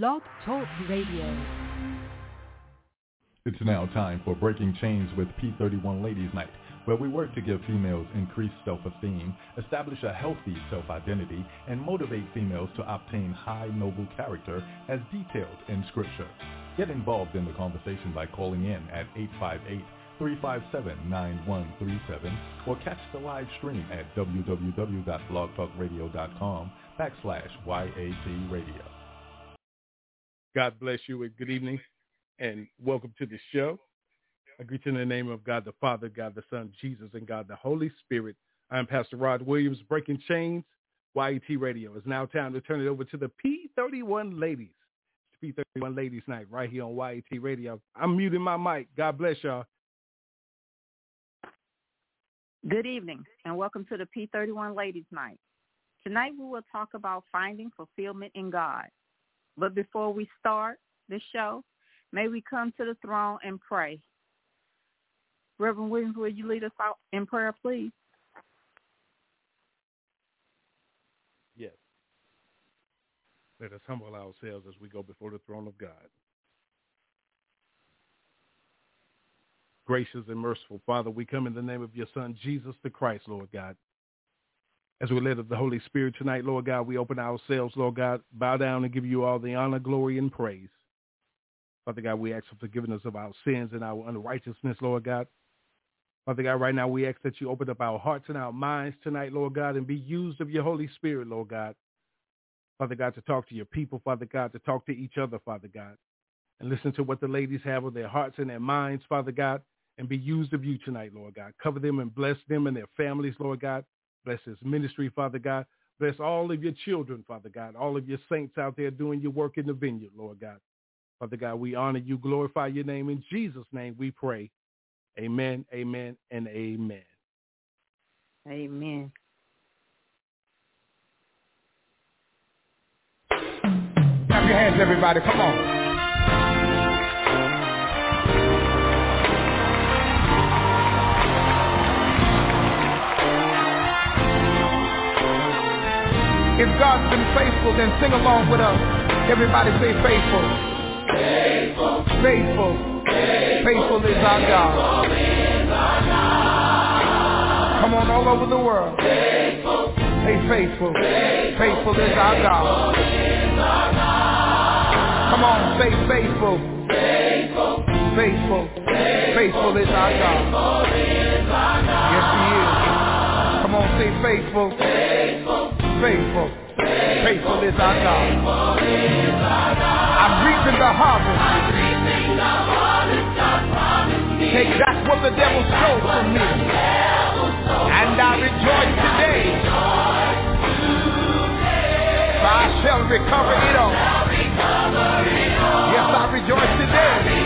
Blog Talk Radio. It's now time for Breaking Chains with P31 Ladies Night, where we work to give females increased self-esteem, establish a healthy self-identity, and motivate females to obtain high noble character as detailed in Scripture. Get involved in the conversation by calling in at 858-357-9137 or catch the live stream at www.blogtalkradio.com backslash YAT radio. God bless you and good evening and welcome to the show. I greet you in the name of God the Father, God the Son, Jesus, and God the Holy Spirit. I'm Pastor Rod Williams, Breaking Chains, YAT Radio. It's now time to turn it over to the P31 ladies. It's P31 Ladies Night right here on YAT Radio. I'm muting my mic. God bless y'all. Good evening and welcome to the P31 Ladies Night. Tonight we will talk about finding fulfillment in God. But before we start the show, may we come to the throne and pray. Reverend Williams, will you lead us out in prayer, please? Yes. Let us humble ourselves as we go before the throne of God. Gracious and merciful Father, we come in the name of your Son, Jesus the Christ, Lord God. As we led of the Holy Spirit tonight, Lord God, we open ourselves, Lord God, bow down and give you all the honor, glory, and praise. Father God, we ask for forgiveness of our sins and our unrighteousness, Lord God. Father God, right now we ask that you open up our hearts and our minds tonight, Lord God, and be used of your Holy Spirit, Lord God. Father God, to talk to your people, Father God, to talk to each other, Father God, and listen to what the ladies have on their hearts and their minds, Father God, and be used of you tonight, Lord God. Cover them and bless them and their families, Lord God. Bless this ministry, Father God. Bless all of your children, Father God, all of your saints out there doing your work in the vineyard, Lord God. Father God, we honor you, glorify your name. In Jesus' name we pray. Amen, amen, and amen. Amen. Clap your hands, everybody. Come on. If God's been faithful, then sing along with us. Everybody say faithful. Faithful. Faithful. Faithful is our God. Come on, all over the world. Say faithful. Faithful is our God. Come on, say faithful. Faithful. Faithful is our God. Yes, he is. Come on, say faithful. Faithful. Faithful is our God. I'm reaping the harvest. Take back what the devil stole from me. And I rejoice today. For I shall recover it all. Yes, I rejoice today.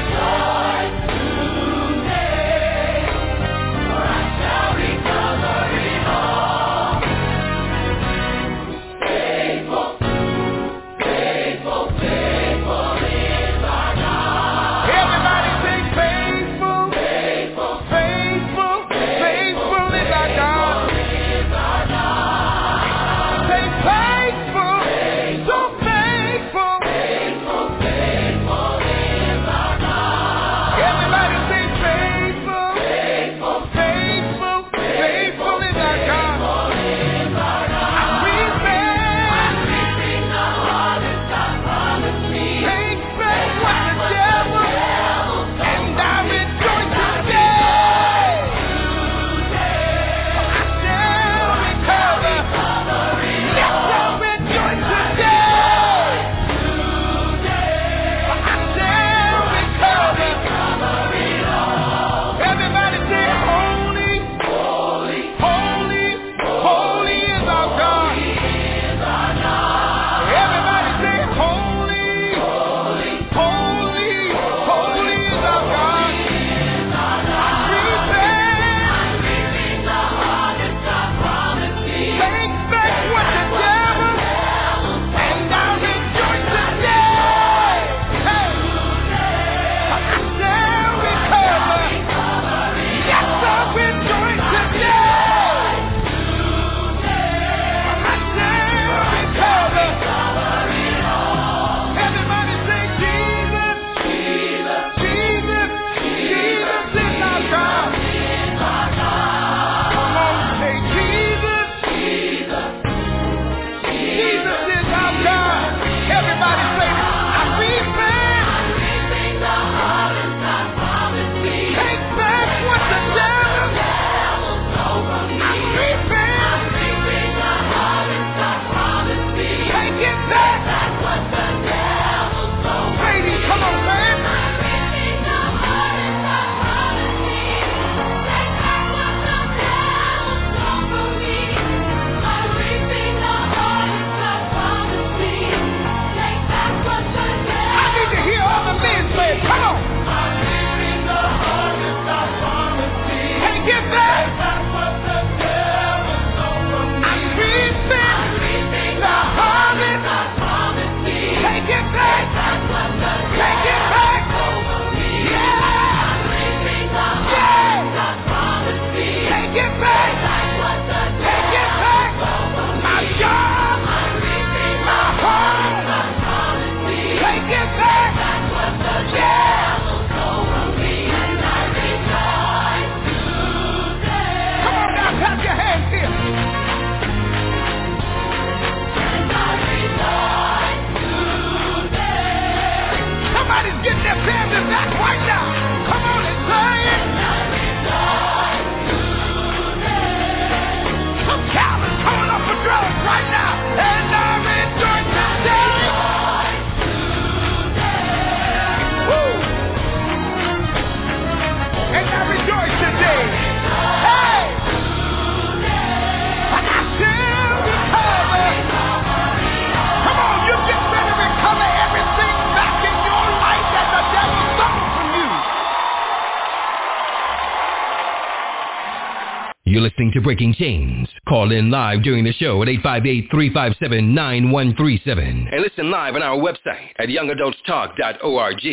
Breaking chains. Call in live during the show at 858-357-9137 and listen live on our website at youngadultstalk.org.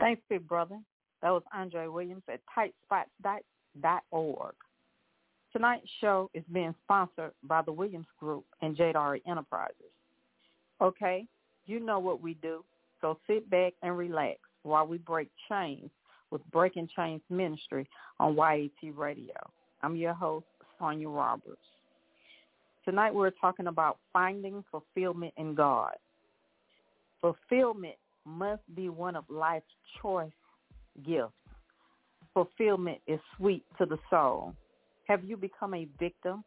Thanks, big brother. That was Andre Williams at tightspots.org. Tonight's show is being sponsored by the Williams Group and Jadari Enterprises. Okay, you know what we do, so sit back and relax while we break chains with Breaking Chains Ministry on YAT Radio. I'm your host, Sonia Roberts. Tonight we're talking about finding fulfillment in God. Fulfillment must be one of life's choice gifts. Fulfillment is sweet to the soul. Have you become a victim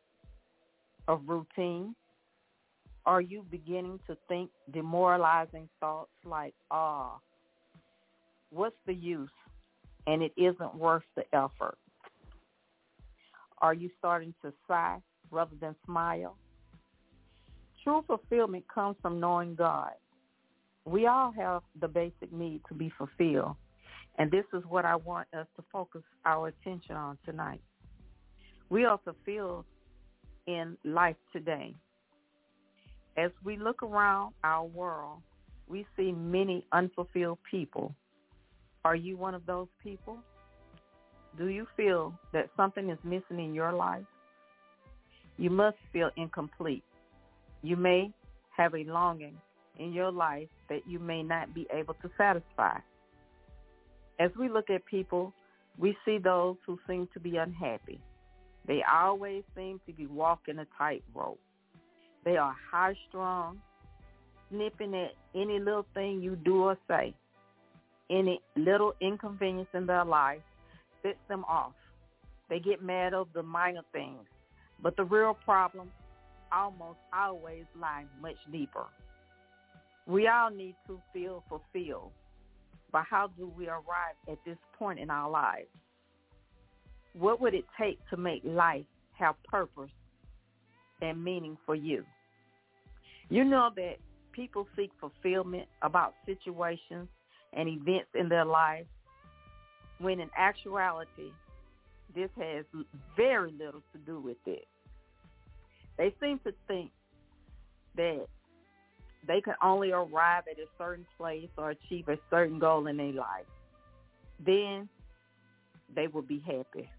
of routine? Are you beginning to think demoralizing thoughts like, ah, what's the use? And it isn't worth the effort. Are you starting to sigh rather than smile? True fulfillment comes from knowing God. We all have the basic need to be fulfilled. And this is what I want us to focus our attention on tonight. We are fulfilled in life today. As we look around our world, we see many unfulfilled people. Are you one of those people? Do you feel that something is missing in your life? You must feel incomplete. You may have a longing in your life that you may not be able to satisfy. As we look at people, we see those who seem to be unhappy. They always seem to be walking a tightrope. They are high strung, snipping at any little thing you do or say. Any little inconvenience in their life sets them off. They get mad over the minor things, but the real problem almost always lies much deeper. We all need to feel fulfilled, but how do we arrive at this point in our lives? what would it take to make life have purpose and meaning for you? You know that people seek fulfillment about situations and events in their life when in actuality this has very little to do with it. They seem to think that they can only arrive at a certain place or achieve a certain goal in their life. Then they will be happy.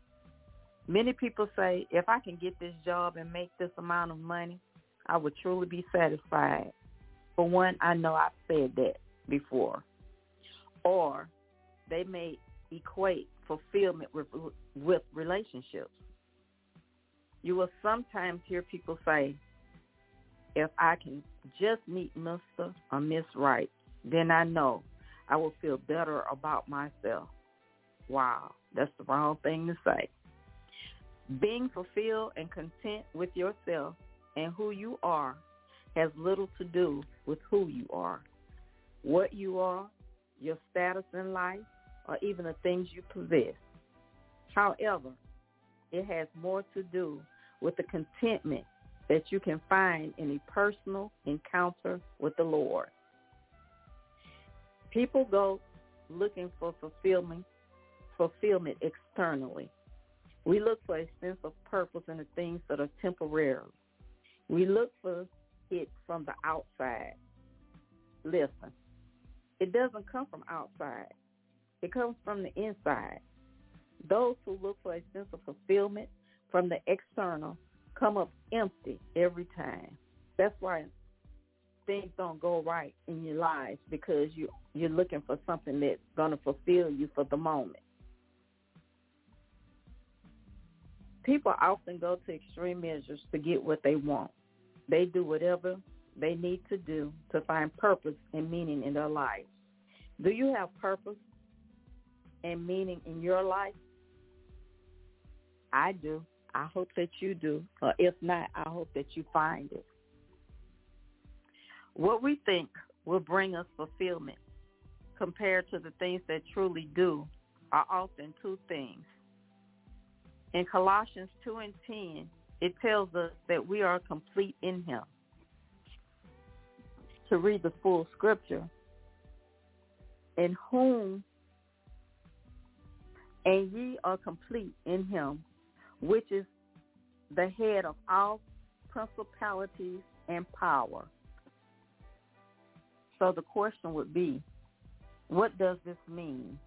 Many people say, if I can get this job and make this amount of money, I would truly be satisfied. For one, I know I've said that before. Or they may equate fulfillment with, with relationships. You will sometimes hear people say, if I can just meet Mr. or Miss Right, then I know I will feel better about myself. Wow, that's the wrong thing to say. Being fulfilled and content with yourself and who you are has little to do with who you are. What you are, your status in life, or even the things you possess. However, it has more to do with the contentment that you can find in a personal encounter with the Lord. People go looking for fulfillment, fulfillment externally. We look for a sense of purpose in the things that are temporary. We look for it from the outside. Listen, it doesn't come from outside. It comes from the inside. Those who look for a sense of fulfillment from the external come up empty every time. That's why things don't go right in your lives because you you're looking for something that's going to fulfill you for the moment. people often go to extreme measures to get what they want. They do whatever they need to do to find purpose and meaning in their lives. Do you have purpose and meaning in your life? I do. I hope that you do. Or if not, I hope that you find it. What we think will bring us fulfillment compared to the things that truly do are often two things. In Colossians 2 and 10, it tells us that we are complete in him. To read the full scripture, in whom and ye are complete in him, which is the head of all principalities and power. So the question would be, what does this mean?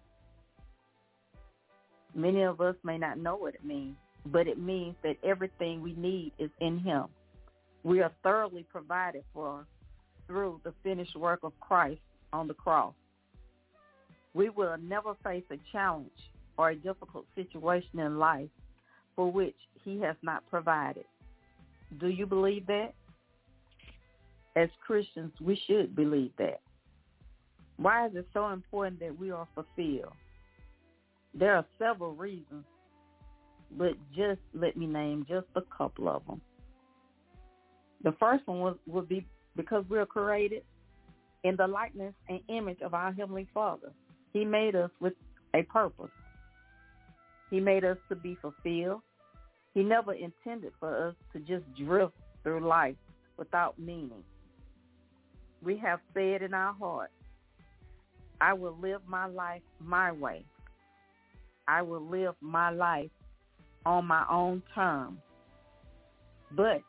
Many of us may not know what it means, but it means that everything we need is in him. We are thoroughly provided for through the finished work of Christ on the cross. We will never face a challenge or a difficult situation in life for which he has not provided. Do you believe that? As Christians, we should believe that. Why is it so important that we are fulfilled? There are several reasons, but just let me name just a couple of them. The first one would be because we're created in the likeness and image of our Heavenly Father. He made us with a purpose. He made us to be fulfilled. He never intended for us to just drift through life without meaning. We have said in our heart, I will live my life my way. I will live my life on my own terms. But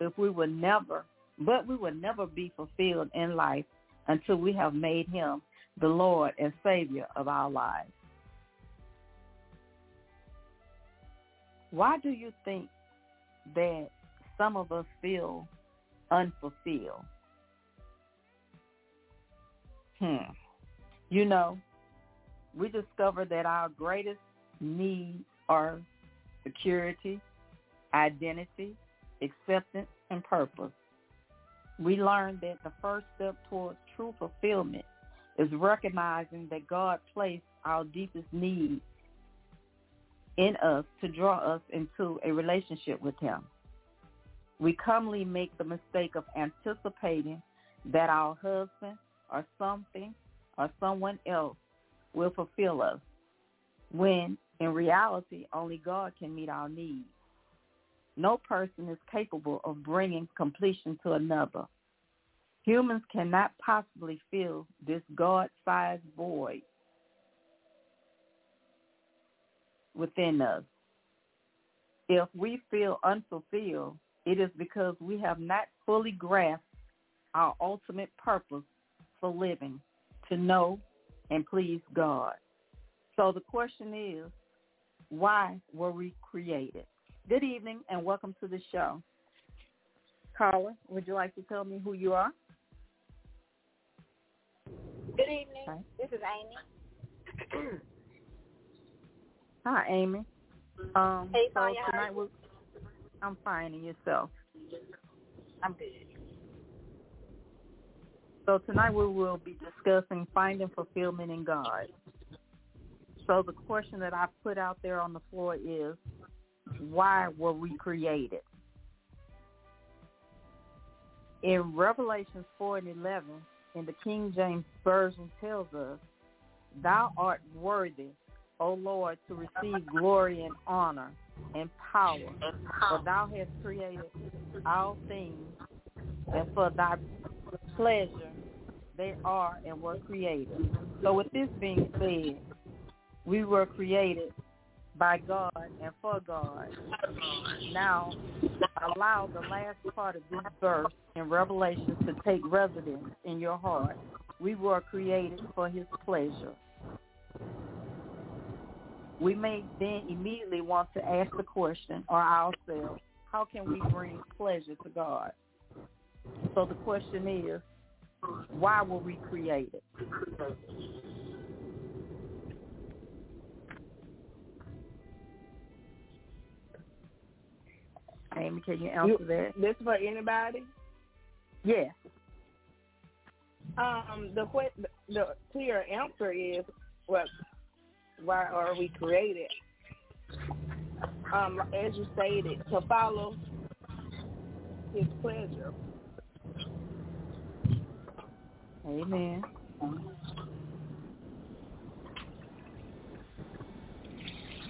if we will never, but we will never be fulfilled in life until we have made him the Lord and Savior of our lives. Why do you think that some of us feel unfulfilled? Hmm. You know, we discover that our greatest needs are security, identity, acceptance, and purpose. We learned that the first step towards true fulfillment is recognizing that God placed our deepest needs in us to draw us into a relationship with him. We commonly make the mistake of anticipating that our husband or something or someone else will fulfill us, when in reality only God can meet our needs. No person is capable of bringing completion to another. Humans cannot possibly fill this God-sized void within us. If we feel unfulfilled, it is because we have not fully grasped our ultimate purpose for living, to know and please God. So the question is, why were we created? Good evening and welcome to the show. Caller, would you like to tell me who you are? Good evening. Hi. This is Amy. Hi, Amy. Um, hey, so tonight we I'm fine, and yourself? I'm good. So tonight we will be discussing finding fulfillment in God. So the question that I put out there on the floor is, why were we created? In Revelations 4 and 11, in the King James Version tells us, Thou art worthy, O Lord, to receive glory and honor and power, for thou hast created all things, and for thy pleasure they are and were created. So with this being said, we were created by God and for God. Now, allow the last part of this verse in Revelation to take residence in your heart. We were created for his pleasure. We may then immediately want to ask the question or ourselves, how can we bring pleasure to God? So the question is, why were we created? Amy, can you answer you, that? This for anybody? Yes. Um, the the clear answer is what? Why are we created? Um, as you stated, to follow His pleasure. Amen.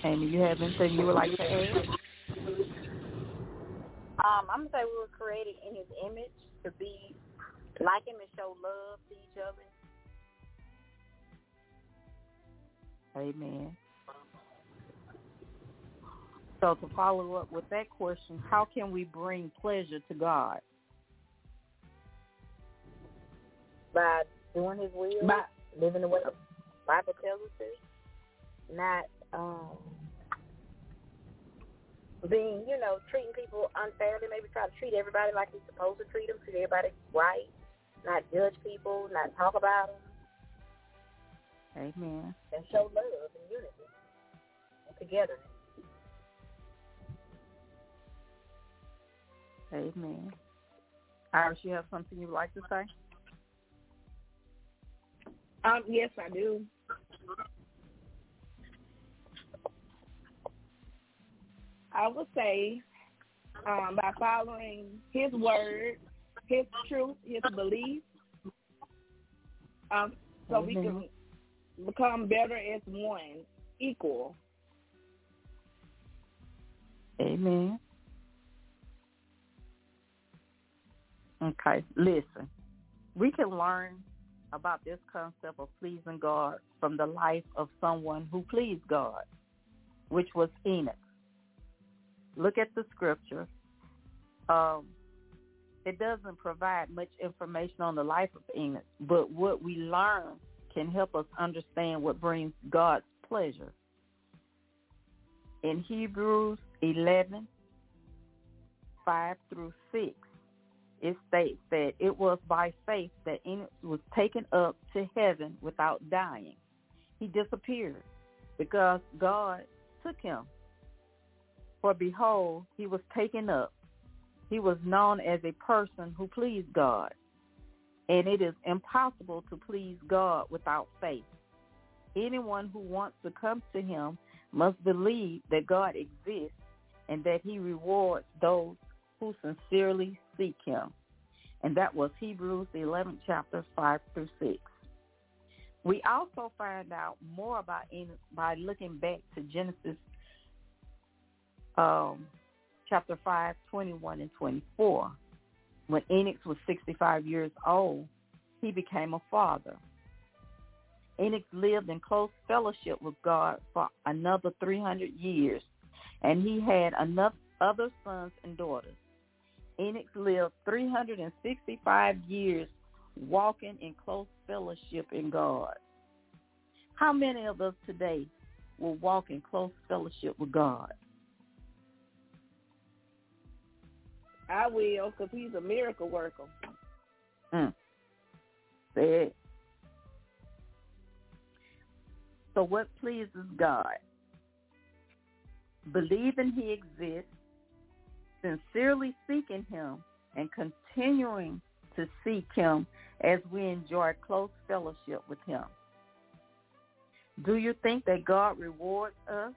Amy, you have anything you would like to add? Um, I'm gonna say we were created in His image to be like Him and show love to each other. Amen. So to follow up with that question, how can we bring pleasure to God? By doing his will, By- living the way the Bible tells us to, not um being, you know, treating people unfairly, maybe try to treat everybody like you're supposed to treat them, treat everybody right, not judge people, not talk about them, Amen. and show love and unity and togetherness. Amen. Iris, you have something you'd like to say? Um, yes, I do. I would say um, by following His word, His truth, His belief, um, so we can become better as one, equal. Amen. Okay, listen. We can learn about this concept of pleasing God from the life of someone who pleased God, which was Enoch. Look at the scripture. Um, it doesn't provide much information on the life of Enoch, but what we learn can help us understand what brings God's pleasure. In Hebrews 11, 5 through 6, it states that it was by faith that Enoch was taken up to heaven without dying. He disappeared because God took him. For behold, he was taken up. He was known as a person who pleased God. And it is impossible to please God without faith. Anyone who wants to come to him must believe that God exists and that he rewards those who sincerely seek him. And that was Hebrews, the 11th chapter, 5 through 6. We also find out more about by looking back to Genesis um, chapter 5, 21 and 24. When Enoch was 65 years old, he became a father. Enoch lived in close fellowship with God for another 300 years, and he had enough other sons and daughters. Enoch lived 365 years walking in close fellowship in God. How many of us today will walk in close fellowship with God? I will, because He's a miracle worker. Mm. Say it. So what pleases God? Believing he exists, sincerely seeking him, and continuing to seek him as we enjoy close fellowship with him. Do you think that God rewards us?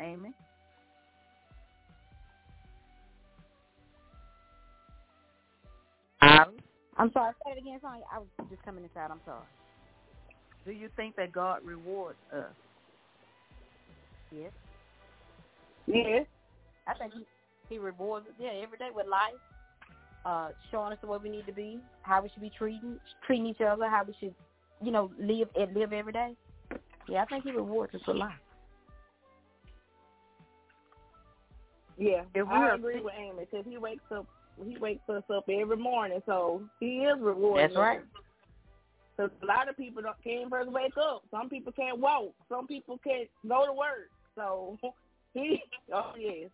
Amy? Iris? I'm sorry, say it again, Sonya. I was just coming inside. I'm sorry. Do you think that God rewards us? Yes. Yes. I think he, he rewards us, yeah, every day with life, uh, showing us the way we need to be, how we should be treating treating each other, how we should, you know, live and live every day. Yeah, I think he rewards us with life. Yeah, If we I agree with Amy because he wakes up. He wakes us up every morning, so he is rewarded. That's right. Because a lot of people don't, can't first wake up. Some people can't walk. Some people can't go to work. So he, oh yes,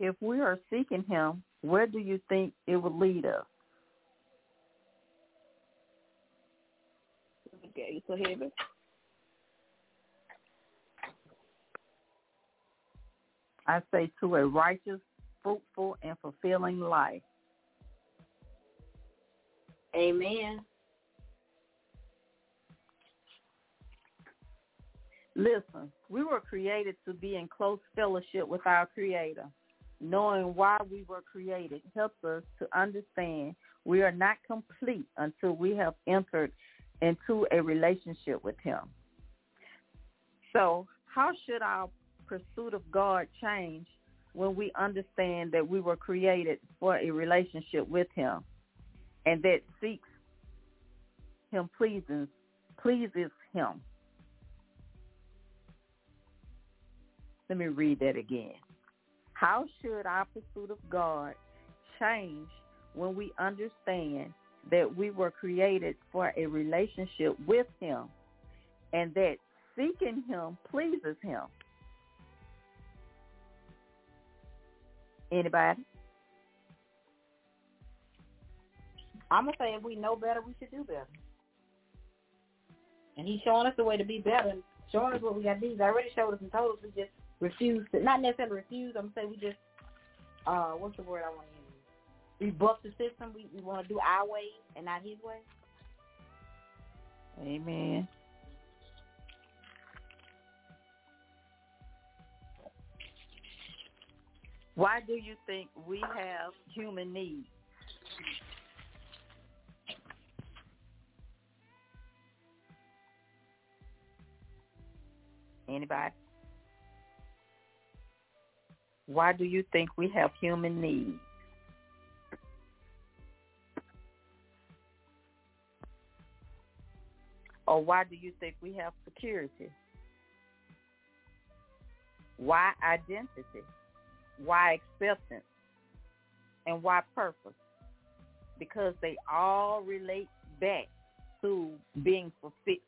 If we are seeking him, where do you think it would lead us? okay, so heaven. I say to a righteous, fruitful, and fulfilling life. Amen. Listen, we were created to be in close fellowship with our Creator. Knowing why we were created helps us to understand we are not complete until we have entered into a relationship with Him. So, how should our pursuit of God change when we understand that we were created for a relationship with him and that seeks him pleases pleases him. Let me read that again. How should our pursuit of God change when we understand that we were created for a relationship with him and that seeking him pleases him? Anybody? I'm gonna say if we know better, we should do better. And he's showing us the way to be better, and showing us what we got to do. He's already showed us and told us. We just refuse to, not necessarily refuse. I'm gonna say we just, uh, what's the word I want to use? We buck the system. We we want to do our way and not his way. Amen. Why do you think we have human needs? Anybody? Why do you think we have human needs? Or why do you think we have security? Why identity? Why acceptance? And why purpose? Because they all relate back to being fulfilled,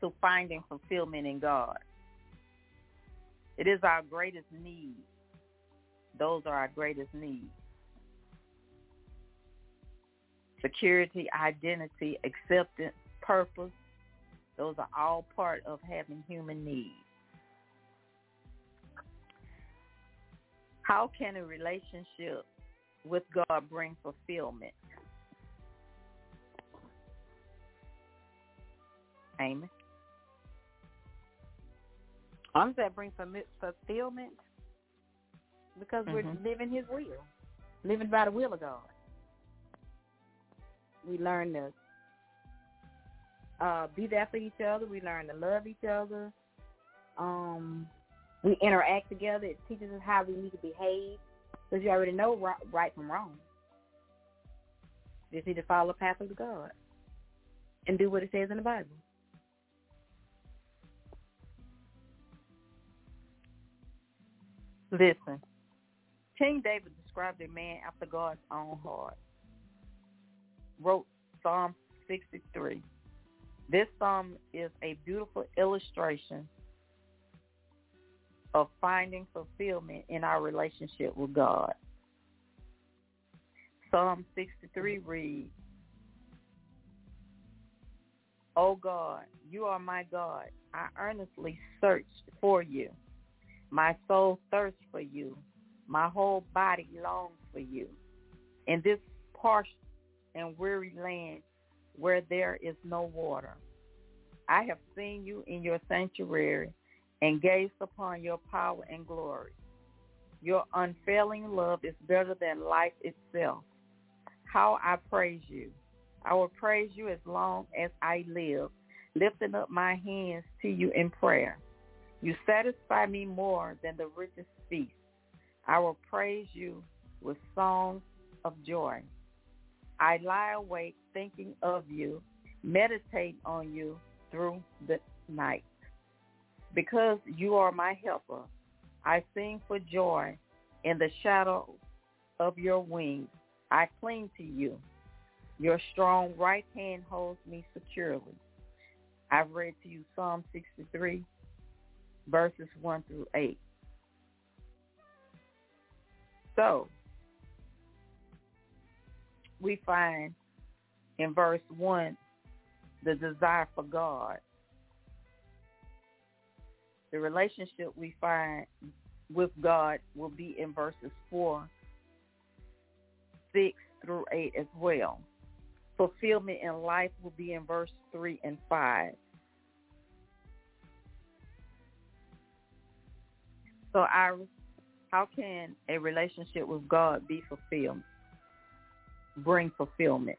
to finding fulfillment in God. It is our greatest need. Those are our greatest needs. Security, identity, acceptance, purpose. Those are all part of having human needs. How can a relationship with God bring fulfillment? Amen. I'm saying bring fulfillment because we're living His will, living by the will of God. We learn to uh, be there for each other. We learn to love each other. Um, we interact together. It teaches us how we need to behave because you already know right, from wrong. You just need to follow the path of God and do what it says in the Bible. Listen, King David described a man after God's own heart. Wrote Psalm 63. This psalm is a beautiful illustration of finding fulfillment in our relationship with God. Psalm 63 reads, O God, you are my God. I earnestly searched for you. My soul thirsts for you. My whole body longs for you. In this parched and weary land where there is no water, I have seen you in your sanctuary and gazed upon your power and glory. Your unfailing love is better than life itself. How I praise you. I will praise you as long as I live, lifting up my hands to you in prayer. You satisfy me more than the richest feast. I will praise you with songs of joy. I lie awake thinking of you, meditate on you through the night. Because you are my helper, I sing for joy in the shadow of your wings. I cling to you. Your strong right hand holds me securely. I've read to you Psalm 63, verses 1 through 8. So, we find in verse 1 the desire for God. The relationship we find with God will be in verses 4, 6 through 8 as well. Fulfillment in life will be in verse 3 and 5. So, Iris, how can a relationship with God be fulfilled, bring fulfillment?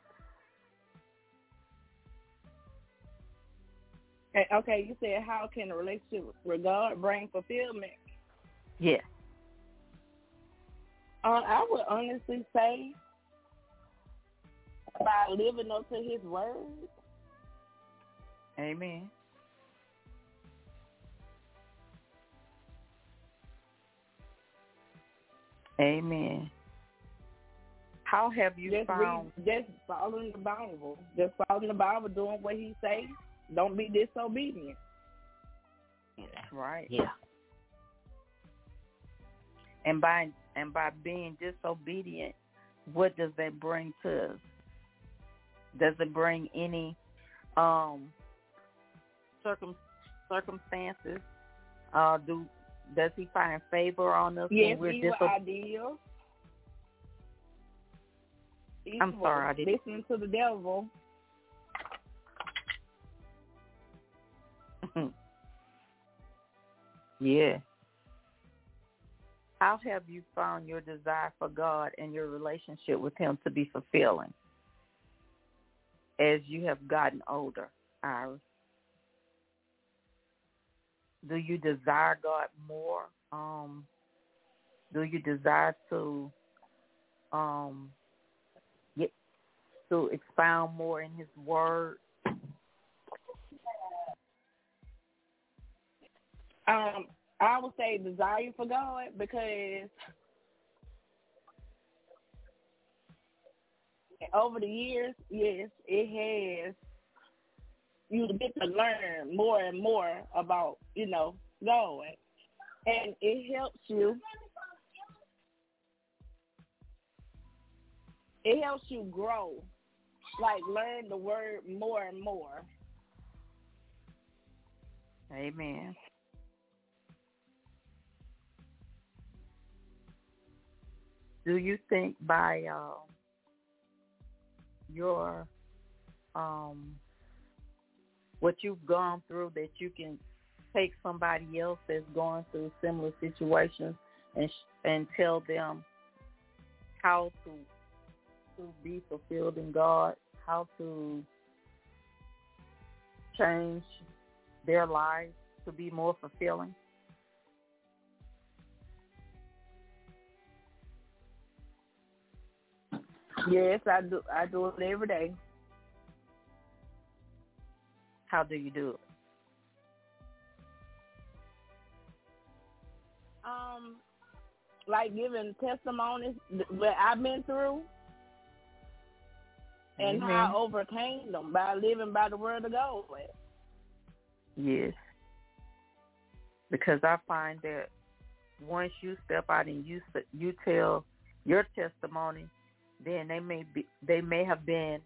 Okay, okay, you said how can a relationship with God bring fulfillment? Yeah. Uh, I would honestly say by living up to His word. Amen. Amen. How have you just found? Read, just following the Bible. Just following the Bible, doing what He say. Don't be disobedient. Right. Yeah. And by and by being disobedient, what does that bring to us? Does it bring any um circum circumstances? Uh, do does he find favor on us Yes, when we're evil diso- ideas. I'm sorry, I didn't- Listening to the devil. Yeah. How have you found your desire for God and your relationship with Him to be fulfilling as you have gotten older, Iris? Do you desire God more? Um, do you desire to um, get to expound more in His Word? Um, I would say desire for God because over the years, yes, it has. You get to learn more and more about, you know, God, and it helps you. It helps you grow, like learn the word more and more. Amen. Do you think by uh, your um, what you've gone through that you can take somebody else that's going through similar situations and and tell them how to to be fulfilled in God, how to change their lives to be more fulfilling? Yes, I do. I do it every day. How do you do it? Um, like giving testimonies what I've been through and how I overcame them by living by the word of God. Yes. Because I find that once you step out and you you tell your testimony, then they may be they may have been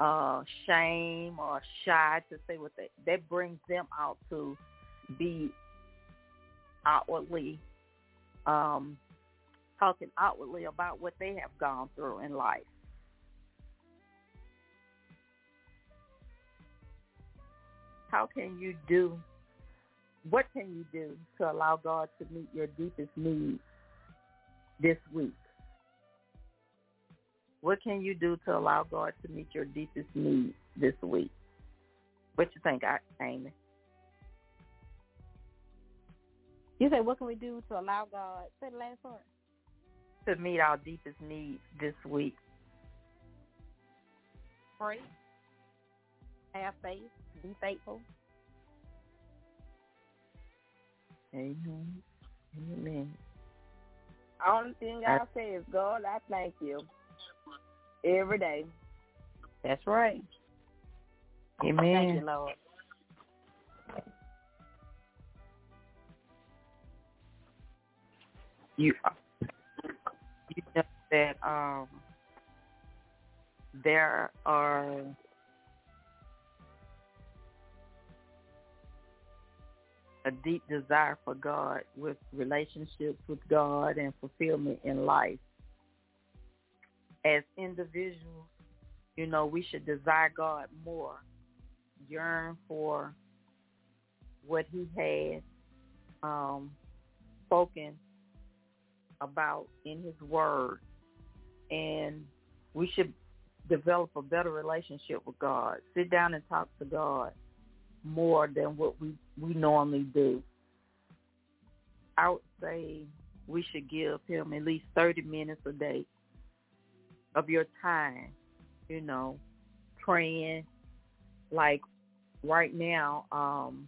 uh shame or shy to say what they that brings them out to be outwardly um talking outwardly about what they have gone through in life. How can you do what can you do to allow God to meet your deepest needs this week? What can you do to allow God to meet your deepest needs this week? What you think, I- Amy? You say, what can we do to allow God? Say the last part. To meet our deepest needs this week. Pray. Have faith. Be faithful. Amen. Amen. Only thing I say is, God, I thank you every day. That's right. Amen. Thank you, Lord. You you know that um there are a deep desire for God with relationships with God and fulfillment in life. As individuals, you know, we should desire God more, yearn for what he has um, spoken about in his word. And we should develop a better relationship with God. Sit down and talk to God more than what we, we normally do. I would say we should give him at least 30 minutes a day of your time, you know, praying. Like right now, um,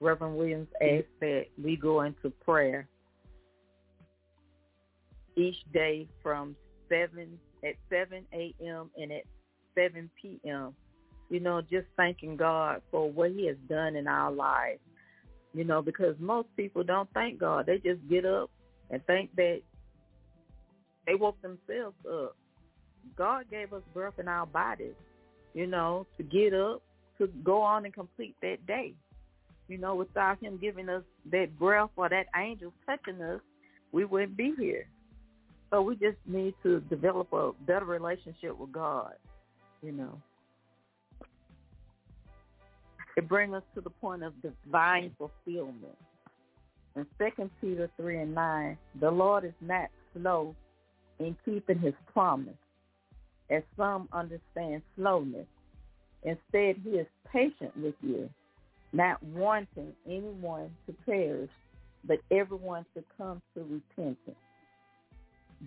Reverend Williams asked that we go into prayer each day from 7 at 7 a.m. and at 7 p.m. You know, just thanking God for what he has done in our lives. You know, because most people don't thank God. They just get up and think that they woke themselves up. God gave us breath in our bodies, you know, to get up, to go on and complete that day. You know, without him giving us that breath or that angel touching us, we wouldn't be here. So we just need to develop a better relationship with God, you know. It brings us to the point of divine fulfillment. In Second Peter 3 and 9, the Lord is not slow in keeping his promise, as some understand slowness. Instead, he is patient with you, not wanting anyone to perish, but everyone to come to repentance.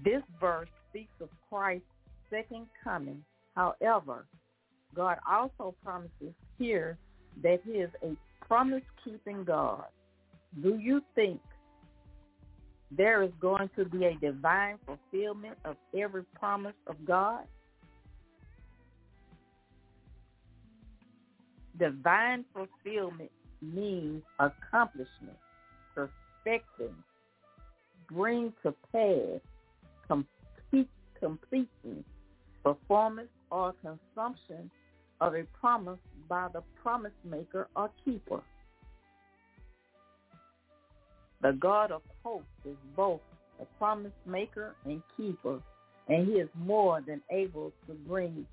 This verse speaks of Christ's second coming. However, God also promises here that he is a promise-keeping God. Do you think there is going to be a divine fulfillment of every promise of God? Divine fulfillment means accomplishment, perfecting, bring to pass, complete, completing, performance, or consumption of a promise by the promise maker or keeper. The God of hope is both a promise maker and keeper, and he is more than able to bring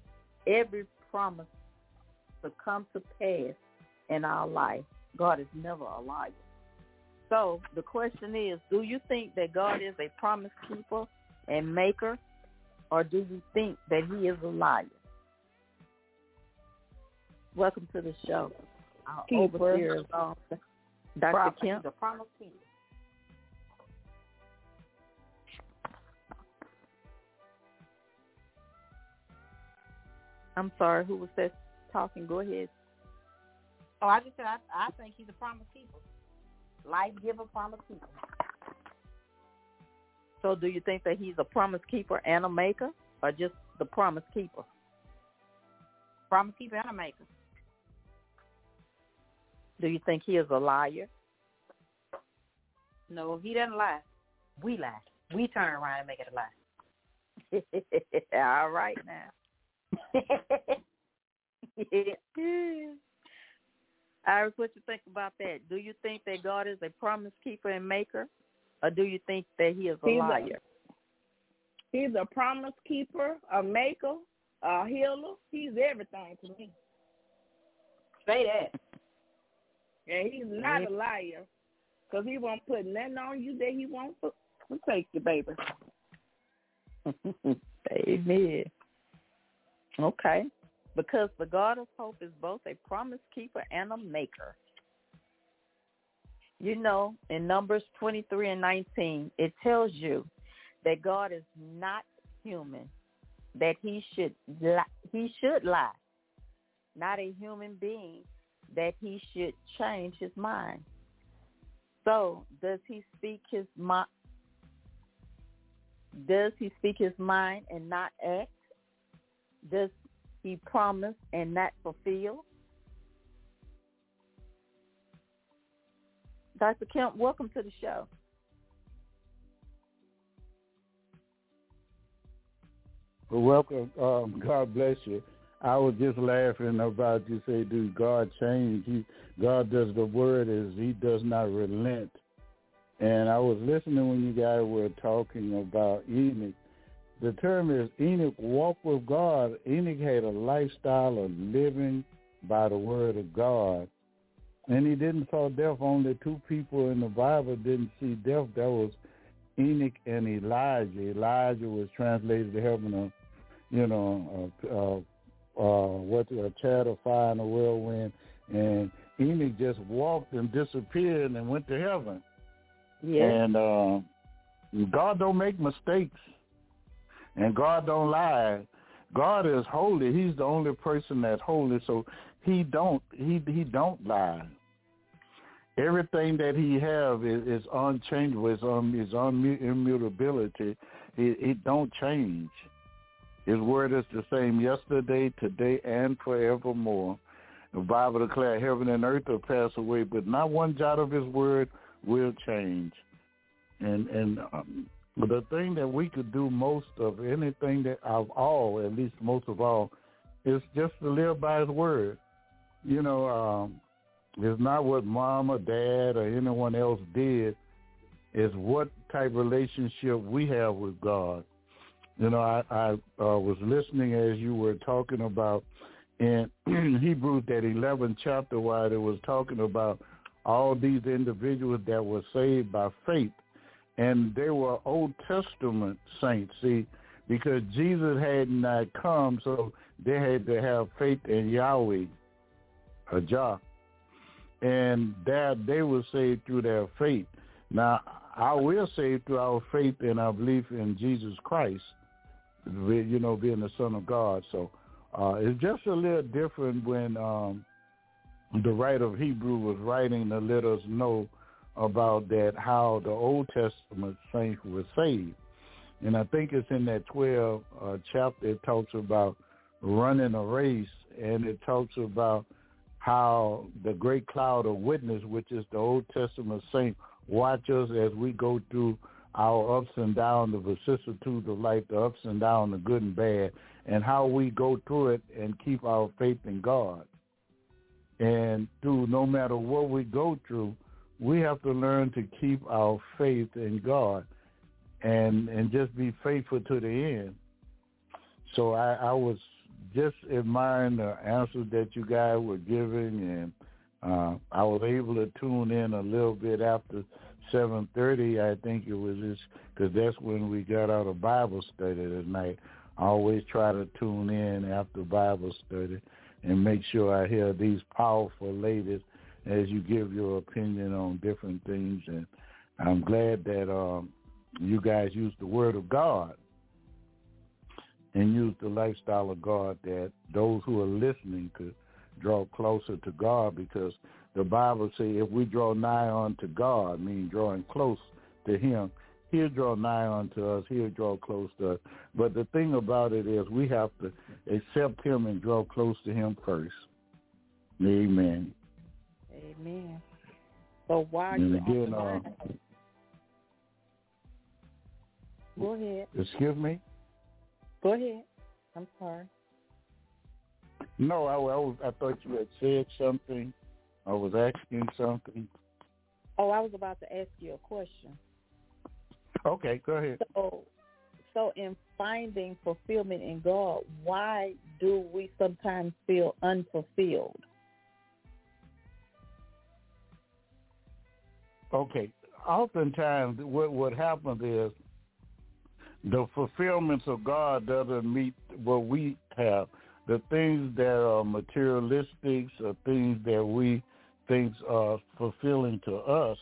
every promise to come to pass in our life. God is never a liar. So the question is, do you think that God is a promise keeper and maker, or do you think that he is a liar? Welcome to the show. Our overseer is um, on. Dr. Kemp. The promise keeper. I'm sorry, who was that talking? Go ahead. Oh, I just said I, I think he's a promise keeper. Life giver, promise keeper. So do you think that he's a promise keeper and a maker or just the promise keeper? Promise keeper and a maker. Do you think he is a liar? No, he doesn't lie. We lie. We turn around and make it a lie. All right now. Iris, what you think about that? Do you think that God is a promise keeper and maker, or do you think that he is a he's liar? A, he's a promise keeper, a maker, a healer. He's everything to me. Say that. And he's not a liar, because he won't put nothing on you that he won't put. We'll take you, baby. Amen. Okay. Because the God of hope is both a promise keeper and a maker. You know, in Numbers 23 and 19, it tells you that God is not human, that he should lie, he should lie, not a human being, that he should change his mind. So, does he speak his mind? Does he speak his mind and not act? Does he promise and not fulfill? Dr. Kemp, welcome to the show. Welcome. Um, God bless you. I was just laughing about you say, do God change? He, God does the word is he does not relent. And I was listening when you guys were talking about Enoch. The term is Enoch walked with God. Enoch had a lifestyle of living by the word of God. And he didn't saw death. Only two people in the Bible didn't see death. That was Enoch and Elijah. Elijah was translated to heaven, a, you know, a, a, uh, what a chariot of fire and a whirlwind. And Enoch just walked and disappeared and went to heaven. Yes. And uh, God don't make mistakes, and God don't lie. God is holy. He's the only person that's holy, so he don't he he don't lie. Everything that he have is, is unchangeable. Is on is immutability. It, it don't change. His word is the same yesterday, today, and forevermore. The Bible declares heaven and earth will pass away, but not one jot of his word will change. And and um, the thing that we could do most of anything that of all, at least most of all, is just to live by his word. You know, um, it's not what mom or dad or anyone else did. It's what type of relationship we have with God. You know, I, I uh, was listening as you were talking about in Hebrews that 11th chapter where it was talking about all these individuals that were saved by faith. And they were Old Testament saints, see, because Jesus had not come, so they had to have faith in Yahweh, Jah. And that they were saved through their faith. Now, I will saved through our faith and our belief in Jesus Christ, you know, being the Son of God. So uh, it's just a little different when um, the writer of Hebrew was writing to let us know about that how the Old Testament saints were saved. And I think it's in that 12 uh, chapter it talks about running a race and it talks about how the great cloud of witness, which is the Old Testament saint, watch us as we go through our ups and downs, the vicissitudes of life, the ups and downs, the good and bad, and how we go through it and keep our faith in God. And through no matter what we go through, we have to learn to keep our faith in God and and just be faithful to the end. So I, I was just admiring the answers that you guys were giving, and uh, I was able to tune in a little bit after 7.30, I think it was, just because that's when we got out of Bible study tonight. I always try to tune in after Bible study and make sure I hear these powerful ladies as you give your opinion on different things. And I'm glad that um, you guys use the Word of God and use the lifestyle of God that those who are listening could draw closer to God because the Bible says if we draw nigh unto God, meaning drawing close to him, he'll draw nigh unto us, he'll draw close to us. But the thing about it is we have to accept him and draw close to him first. Amen. Amen. So why and you again, uh, Go ahead. Excuse me? Go ahead. I'm sorry. No, I, I, was, I thought you had said something. I was asking something. Oh, I was about to ask you a question. Okay, go ahead. So, so in finding fulfillment in God, why do we sometimes feel unfulfilled? Okay, oftentimes what what happens is the fulfillments of God doesn't meet what we have. The things that are materialistic, or things that we think are fulfilling to us,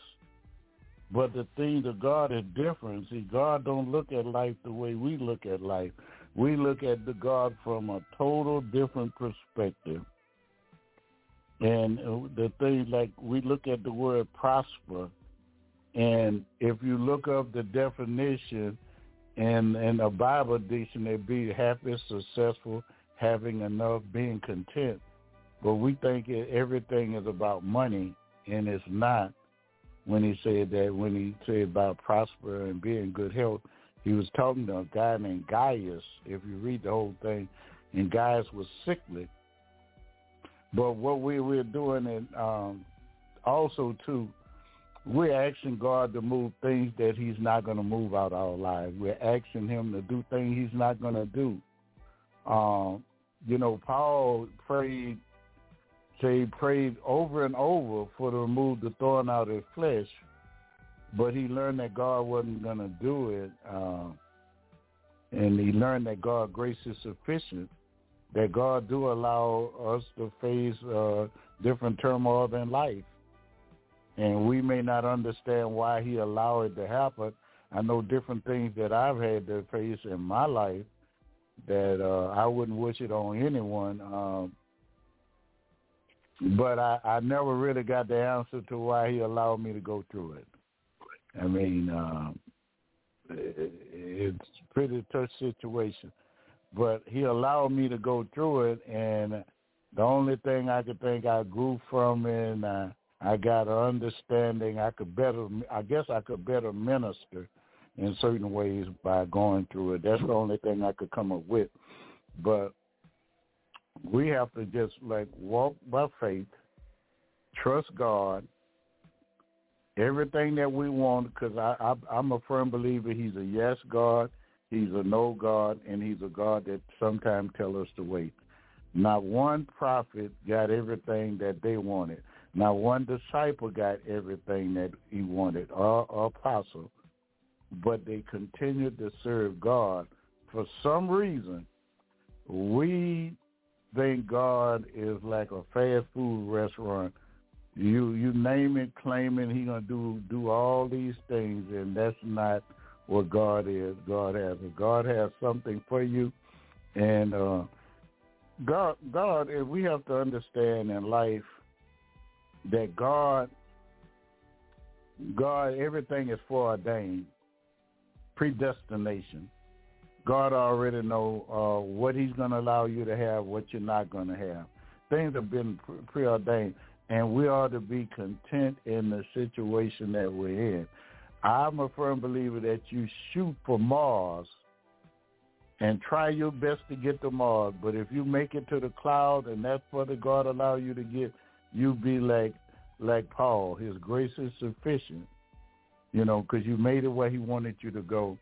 but the thing to God is different. See, God don't look at life the way we look at life. We look at the God from a total different perspective. And the thing, like we look at the word prosper, and if you look up the definition, in in a Bible dictionary, be happy, successful, having enough, being content. But we think everything is about money, and it's not. When he said that, when he said about prosper and being good health, he was talking to a guy named Gaius. If you read the whole thing, and Gaius was sickly. But what we were doing, and um, also too, we're asking God to move things that he's not going to move out our lives. We're asking him to do things he's not going to do. Um, you know, Paul prayed, say, prayed over and over for to remove the thorn out of his flesh, but he learned that God wasn't going to do it. Uh, and he learned that God grace is sufficient, that God do allow us to face uh, different turmoil in life and we may not understand why he allowed it to happen. I know different things that I've had to face in my life that uh, I wouldn't wish it on anyone. Um, but I, I never really got the answer to why he allowed me to go through it. I mean, um, it, it's a pretty tough situation, but he allowed me to go through it, and the only thing I could think I grew from it, and I, I got an understanding. I could better, I guess, I could better minister in certain ways by going through it. That's the only thing I could come up with, but we have to just like walk by faith, trust God. Everything that we want, because I, I, I'm a firm believer He's a yes God, He's a no God, and He's a God that sometimes tell us to wait. Not one prophet got everything that they wanted. Not one disciple got everything that he wanted, or, apostle. But they continued to serve God. For some reason, we think God is like a fast food restaurant. You you name it, claim it, he gonna do do all these things, and that's not what God is. God has God has something for you, and uh, God God. If we have to understand in life that God God everything is foreordained, predestination. God already know uh, what He's going to allow you to have, what you're not going to have. Things have been preordained, and we ought to be content in the situation that we're in. I'm a firm believer that you shoot for Mars and try your best to get to Mars. But if you make it to the cloud and that's what the God allow you to get, you be like like Paul. His grace is sufficient, you know, because you made it where He wanted you to go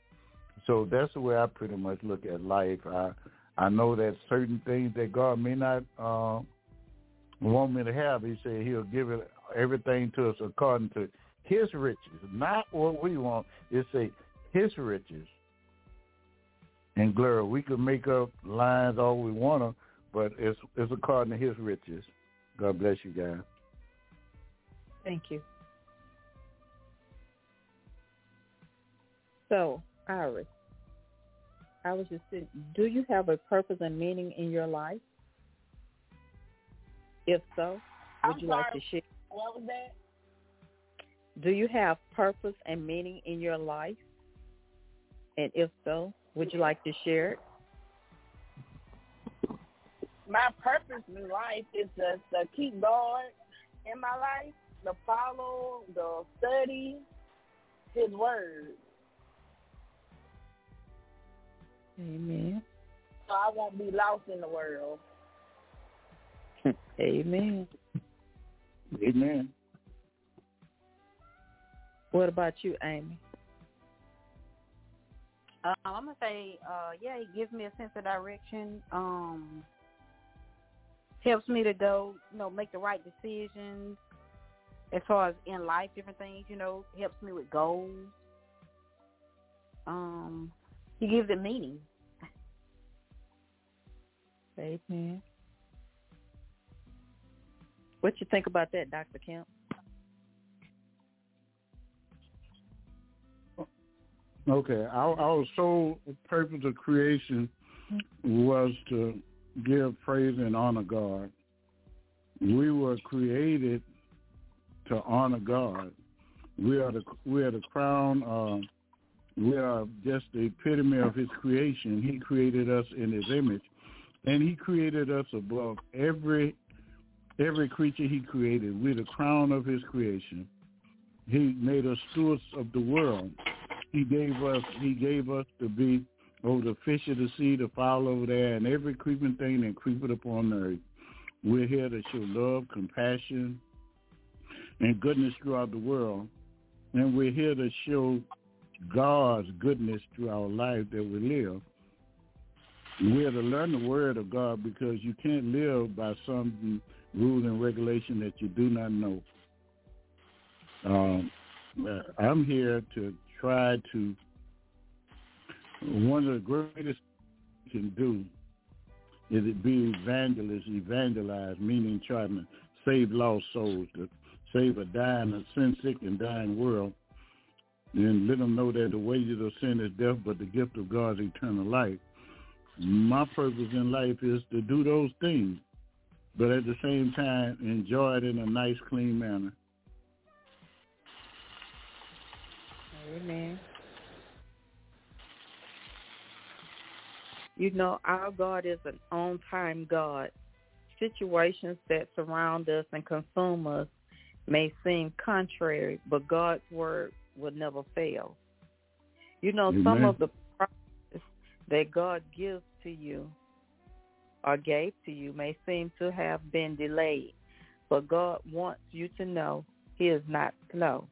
so that's the way I pretty much look at life. I I know that certain things that God may not uh, want me to have, He said He'll give it everything to us according to His riches, not what we want. It's say His riches and glory. We could make up lines all we want to, but it's it's according to His riches. God bless you guys. Thank you. So Iris, I was just saying, do you have a purpose and meaning in your life? If so, would I'm you sorry, like to share? What was that? Do you have purpose and meaning in your life? And if so, would you like to share it? My purpose in life is to, to keep God in my life, to follow, the study His word. Amen. So I won't be lost in the world. Amen. Amen. What about you, Amy? Uh, I'm gonna say, uh, yeah, he gives me a sense of direction. Um, helps me to go, you know, make the right decisions as far as in life, different things. You know, helps me with goals. Um, he gives it meaning. Amen. What you think about that, Dr. Kemp? Okay, our, our sole purpose of creation was to give praise and honor God. We were created to honor God. We are the we are the crown. Uh, we are just the epitome of His creation. He created us in His image, and He created us above every every creature He created. We're the crown of His creation. He made us stewards of the world. He gave us he gave us to be over the fish of the sea, the fowl over there, and every creeping thing that creepeth upon the earth. We're here to show love, compassion, and goodness throughout the world. And we're here to show God's goodness through our life that we live. We're to learn the word of God because you can't live by some rules and regulation that you do not know. Um, I'm here to try to one of the greatest you can do is it be evangelist, evangelize, meaning to save lost souls, to save a dying, a sin-sick and dying world, and let them know that the wages of sin is death, but the gift of God is eternal life. My purpose in life is to do those things, but at the same time, enjoy it in a nice, clean manner. Amen. You know, our God is an on-time God. Situations that surround us and consume us may seem contrary, but God's word will never fail. You know, Amen. some of the promises that God gives to you or gave to you may seem to have been delayed, but God wants you to know he is not slow.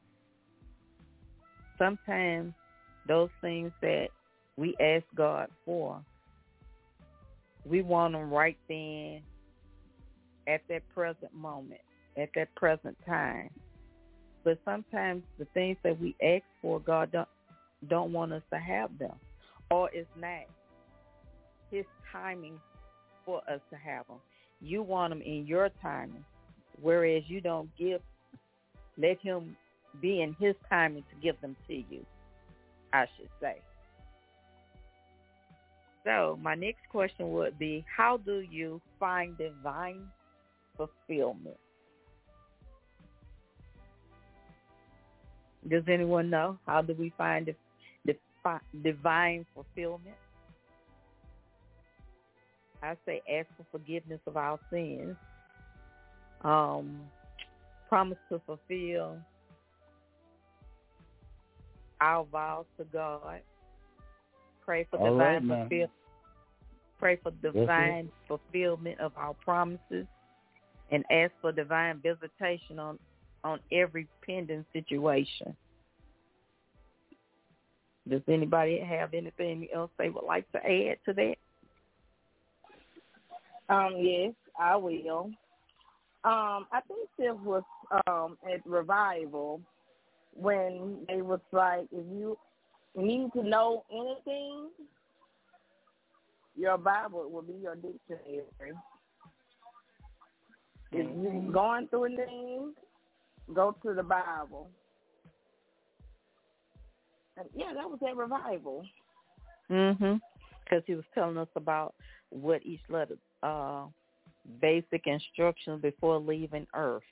Sometimes those things that we ask God for, we want them right then at that present moment, at that present time. But sometimes the things that we ask for, God don't don't want us to have them, or it's not His timing for us to have them. You want them in your timing, whereas you don't give. Let Him be in His timing to give them to you. I should say. So my next question would be, how do you find divine fulfillment? Does anyone know? How do we find the, the divine fulfillment? I say ask for forgiveness of our sins. Um, promise to fulfill our vows to God. Pray for All right, divine now. fulfillment. Pray for divine fulfillment of our promises, and ask for divine visitation on on every pending situation. Does anybody have anything else they would like to add to that? Um, yes, I will. Um, I think there was um at revival when they was like, if you need to know anything, your Bible will be your dictionary. If you're going through things, go to the Bible. And yeah, that was at revival. Mhm. Because he was telling us about what each letter, uh, basic instructions before leaving Earth.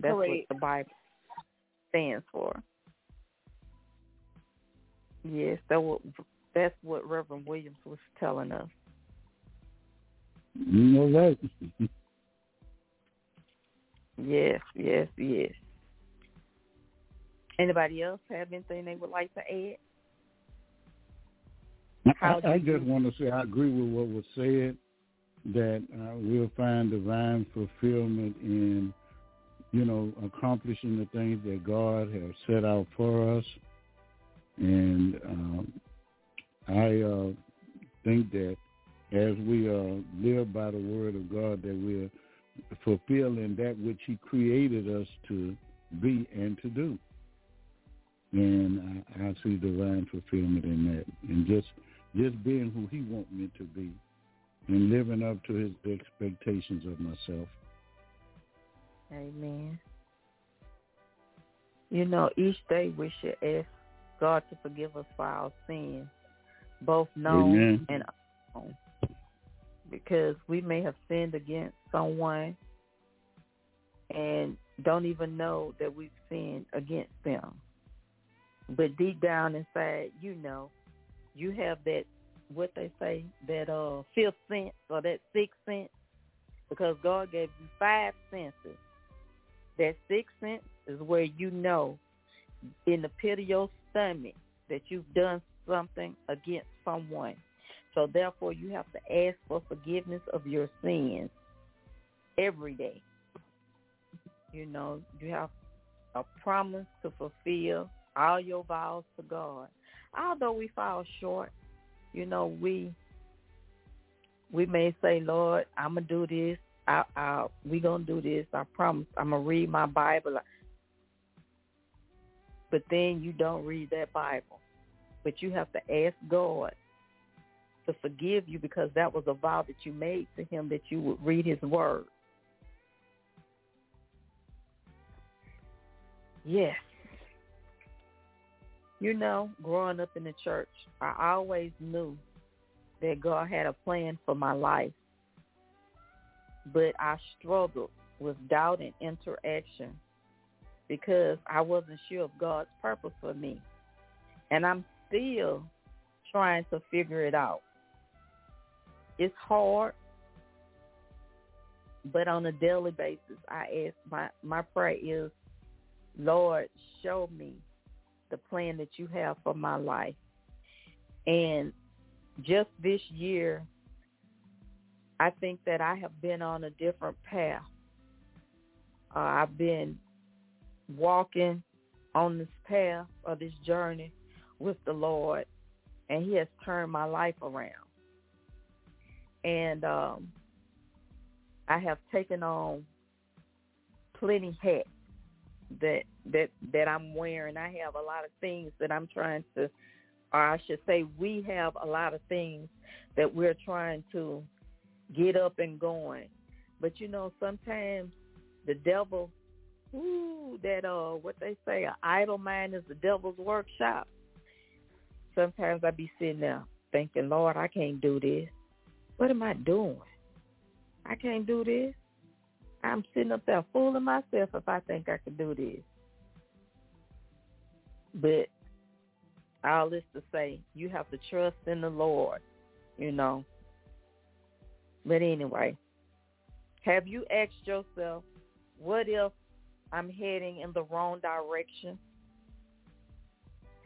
That's Correct. what the Bible stands for. Yes, that what that's what Reverend Williams was telling us. You know that. Yes, yes, yes. Anybody else have anything they would like to add? I, I just want to say I agree with what was said that uh, we'll find divine fulfillment in, you know, accomplishing the things that God has set out for us. And um, I uh, think that as we uh, live by the word of God, that we're fulfilling that which He created us to be and to do. And I, I see divine fulfillment in that, and just just being who He wants me to be, and living up to His expectations of myself. Amen. You know, each day we should ask God to forgive us for our sins, both known Amen. and unknown. Because we may have sinned against someone and don't even know that we've sinned against them. But deep down inside, you know, you have that, what they say, that uh, fifth sense or that sixth sense, because God gave you five senses. That sixth sense is where you know in the pit of your stomach that you've done something against someone. So therefore you have to ask for forgiveness of your sins every day. You know, you have a promise to fulfill all your vows to God. Although we fall short, you know, we we may say, Lord, I'm gonna do this. I, I, we gonna do this. I promise. I'm gonna read my Bible. But then you don't read that Bible. But you have to ask God to forgive you because that was a vow that you made to Him that you would read His Word. Yes. You know, growing up in the church, I always knew that God had a plan for my life. But I struggled with doubt and interaction because I wasn't sure of God's purpose for me. And I'm still trying to figure it out. It's hard, but on a daily basis, I ask my my prayer is, Lord, show me the plan that you have for my life. And just this year, I think that I have been on a different path. Uh, I've been walking on this path or this journey with the Lord, and He has turned my life around. And um, I have taken on plenty hats that that that I'm wearing. I have a lot of things that I'm trying to, or I should say, we have a lot of things that we're trying to get up and going. But you know, sometimes the devil, ooh, that uh, what they say, an idle mind is the devil's workshop. Sometimes I be sitting there thinking, Lord, I can't do this. What am I doing? I can't do this. I'm sitting up there fooling myself if I think I can do this. But all this to say, you have to trust in the Lord, you know. But anyway, have you asked yourself, what if I'm heading in the wrong direction?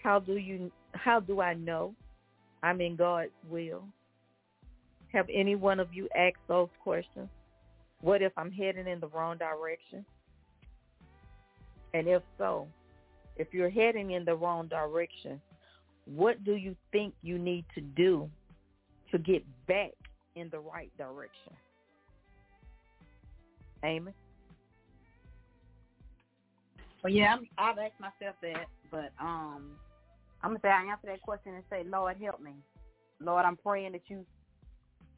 How do you how do I know I'm in God's will? Have any one of you asked those questions? What if I'm heading in the wrong direction? And if so, if you're heading in the wrong direction, what do you think you need to do to get back in the right direction? Amy? Well, yeah, I'm, I've asked myself that, but um, I'm gonna say I answer that question and say, Lord, help me. Lord, I'm praying that you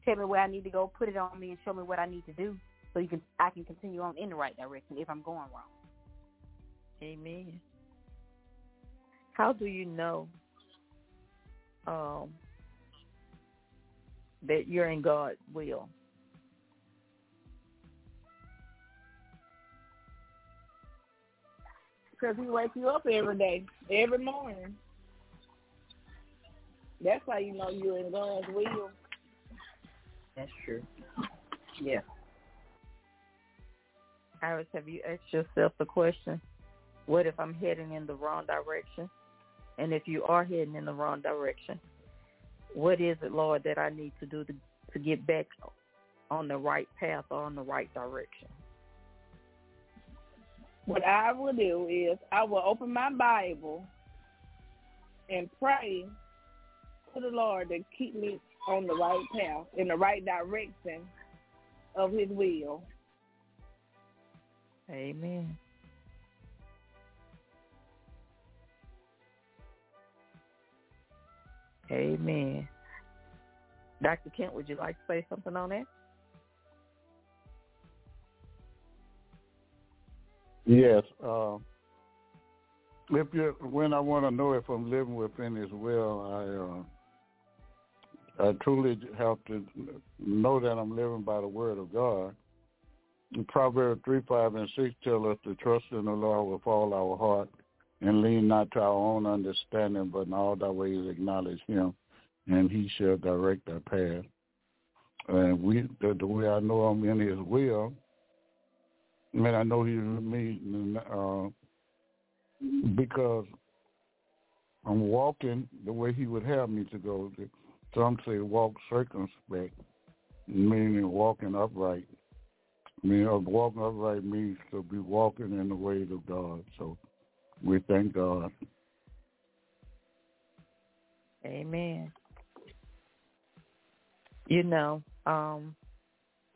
tell me where I need to go, put it on me, and show me what I need to do so you can I can continue on in the right direction if I'm going wrong. Amen. How do you know um, that you're in God's will? Because he wakes you up every day, every morning. That's how you know you're in God's will. That's true. Yeah. Iris, have you asked yourself the question, what if I'm heading in the wrong direction? And if you are heading in the wrong direction, what is it, Lord, that I need to do to, to get back on the right path or on the right direction? What I will do is I will open my Bible and pray to the Lord to keep me on the right path, in the right direction of his will. Amen. Amen. Dr. Kemp, would you like to say something on that? Yes. Uh, if you when I want to know if I'm living within His will, I uh, I truly have to know that I'm living by the Word of God. Proverbs 3, 5, and 6 tell us to trust in the Lord with all our heart and lean not to our own understanding, but in all thy ways acknowledge him, and he shall direct our path. And we, the, the way I know I'm in his will, I I know he's with me uh, because I'm walking the way he would have me to go. Some say walk circumspect, meaning walking upright. I mean, walking upright means to be walking in the ways of God. So we thank God. Amen. You know, um,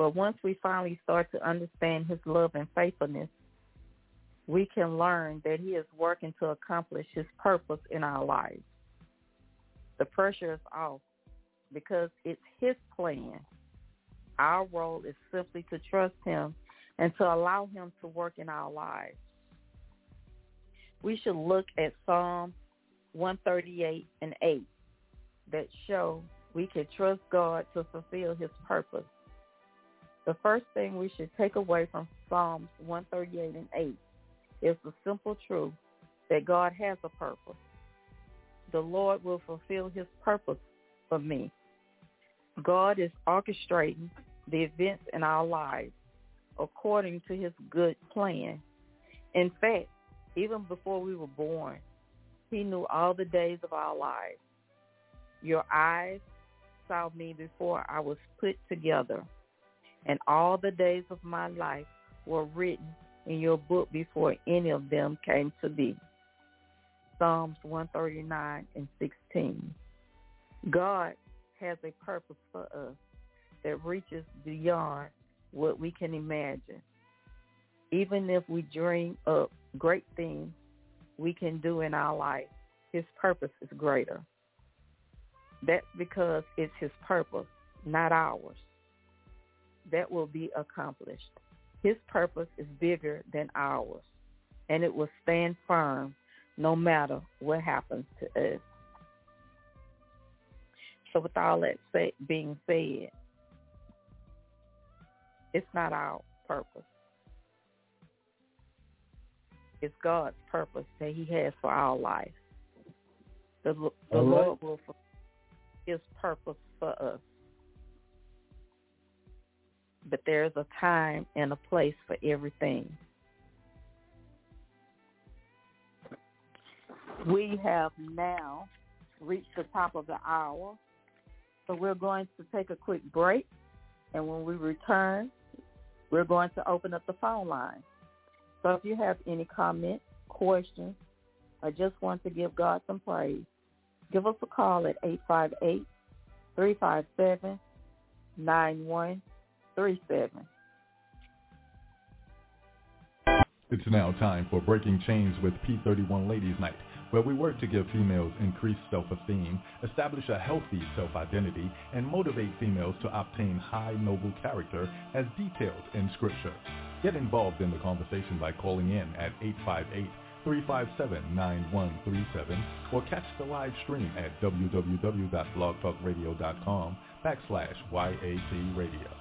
but once we finally start to understand his love and faithfulness, we can learn that he is working to accomplish his purpose in our lives. The pressure is off because it's his plan our role is simply to trust him and to allow him to work in our lives. we should look at Psalm 138 and 8 that show we can trust God to fulfill his purpose. The first thing we should take away from Psalms 138 and 8 is the simple truth that God has a purpose. The Lord will fulfill his purpose for me. God is orchestrating the events in our lives according to his good plan. In fact, even before we were born, he knew all the days of our lives. Your eyes saw me before I was put together, and all the days of my life were written in your book before any of them came to be. Psalms 139 and 16. God has a purpose for us that reaches beyond what we can imagine. Even if we dream up great things we can do in our life, his purpose is greater. That's because it's his purpose, not ours. That will be accomplished. His purpose is bigger than ours, and it will stand firm no matter what happens to us. So with all that say, being said, it's not our purpose. It's God's purpose that he has for our life. The, the right. Lord will fulfill his purpose for us. But there's a time and a place for everything. We have now reached the top of the hour. So we're going to take a quick break. And when we return, we're going to open up the phone line. So if you have any comments, questions, or just want to give God some praise, give us a call at 858-357-9137. It's now time for Breaking Chains with P31 Ladies Night, where we work to give females increased self-esteem, establish a healthy self-identity, and motivate females to obtain high noble character as detailed in Scripture. Get involved in the conversation by calling in at 858-357-9137 or catch the live stream at www.blogtalkradio.com backslash YAT Radio.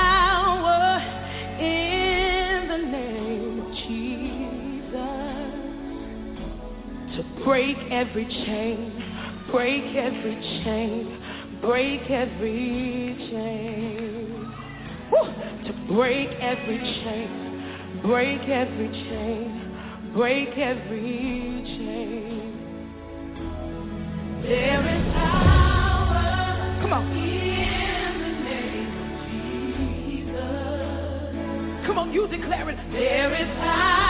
break every chain, break every chain, break every chain. Woo! To break every chain, break every chain, break every chain. There is power. Come on. In the name of Jesus. Come on, you declare it. There is power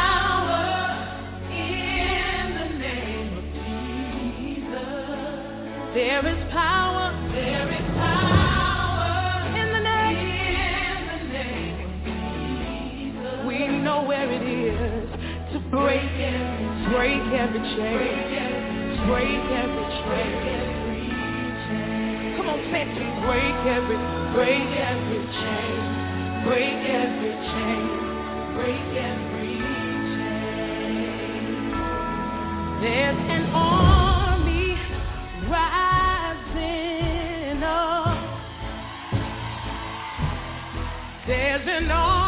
There is power. There is power in the name. In the name of Jesus. We know where it is to break every, break every chain, break every chain. Come on, say it to me. break every, break every chain, break every chain, break every chain. There's an army There's an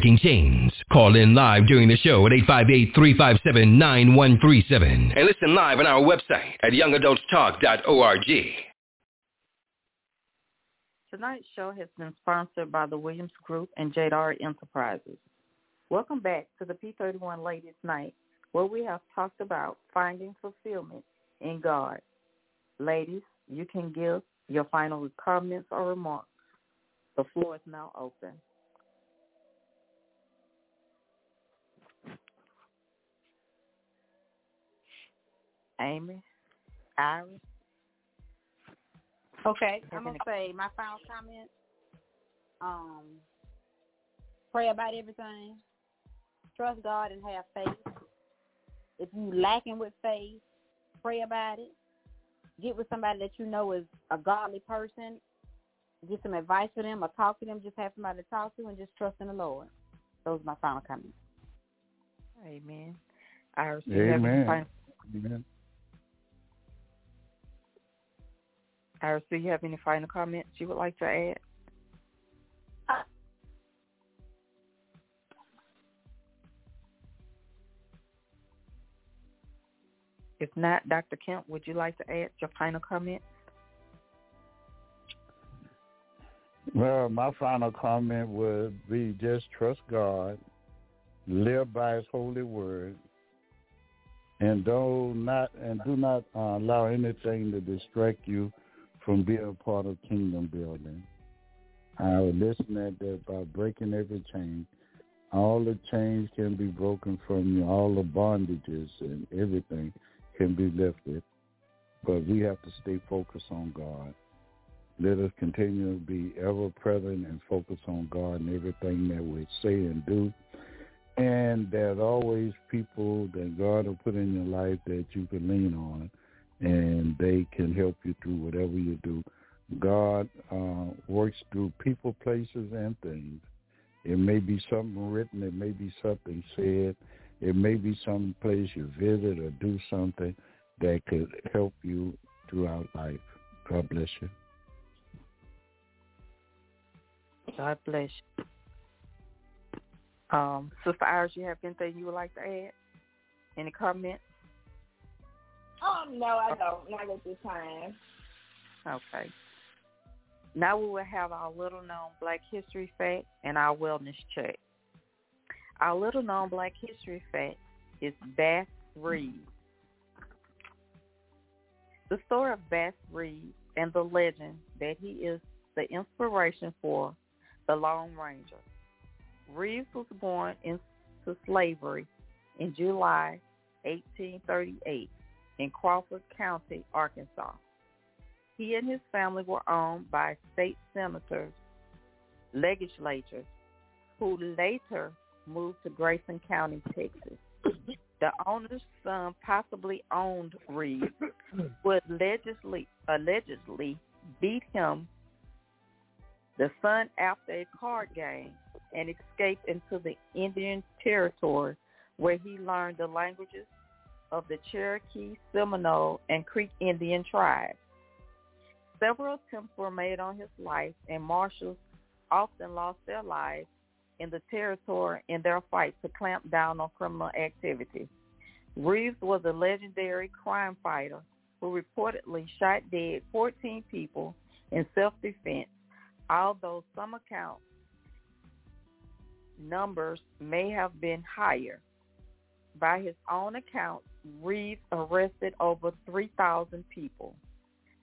Breaking Chains. Call in live during the show at 858-357-9137 and listen live on our website at youngadultstalk.org. Tonight's show has been sponsored by the Williams Group and Jadar Enterprises. Welcome back to the P31 Ladies Night, where we have talked about finding fulfillment in God. Ladies, you can give your final comments or remarks. The floor is now open. Amy, Iris. Okay, I'm gonna say my final comment. Um, pray about everything. Trust God and have faith. If you lacking with faith, pray about it. Get with somebody that you know is a godly person. Get some advice for them or talk to them. Just have somebody to talk to and just trust in the Lord. Those are my final comments. Amen. Iris, Amen. Amen. Iris, do you have any final comments you would like to add? If not, Dr. Kemp, would you like to add your final comments? Well, my final comment would be just trust God, live by His holy word, and do not and do not uh, allow anything to distract you from being a part of kingdom building. I would listen at that by breaking every chain. All the chains can be broken from you, all the bondages and everything can be lifted. But we have to stay focused on God. Let us continue to be ever present and focus on God and everything that we say and do. And there's always people that God will put in your life that you can lean on and they can help you through whatever you do. God uh, works through people, places, and things. It may be something written. It may be something said. It may be some place you visit or do something that could help you throughout life. God bless you. God bless you. Um, Sister Iris, you have anything you would like to add? Any comments? Um, no, I don't. Not at this time. Okay. Now we will have our little known Black History fact and our wellness check. Our little known Black History fact is Bass Reeves. The story of Bass Reeves and the legend that he is the inspiration for the Lone Ranger. Reeves was born into slavery in July 1838 in Crawford County, Arkansas. He and his family were owned by state senators, legislators, who later moved to Grayson County, Texas. The owner's son possibly owned Reeves, would allegedly, allegedly beat him, the son, after a card game and escaped into the Indian Territory where he learned the languages of the Cherokee, Seminole, and Creek Indian tribes. Several attempts were made on his life, and marshals often lost their lives in the territory in their fight to clamp down on criminal activity. Reeves was a legendary crime fighter who reportedly shot dead 14 people in self-defense, although some accounts numbers may have been higher. By his own account, Reeves arrested over 3,000 people.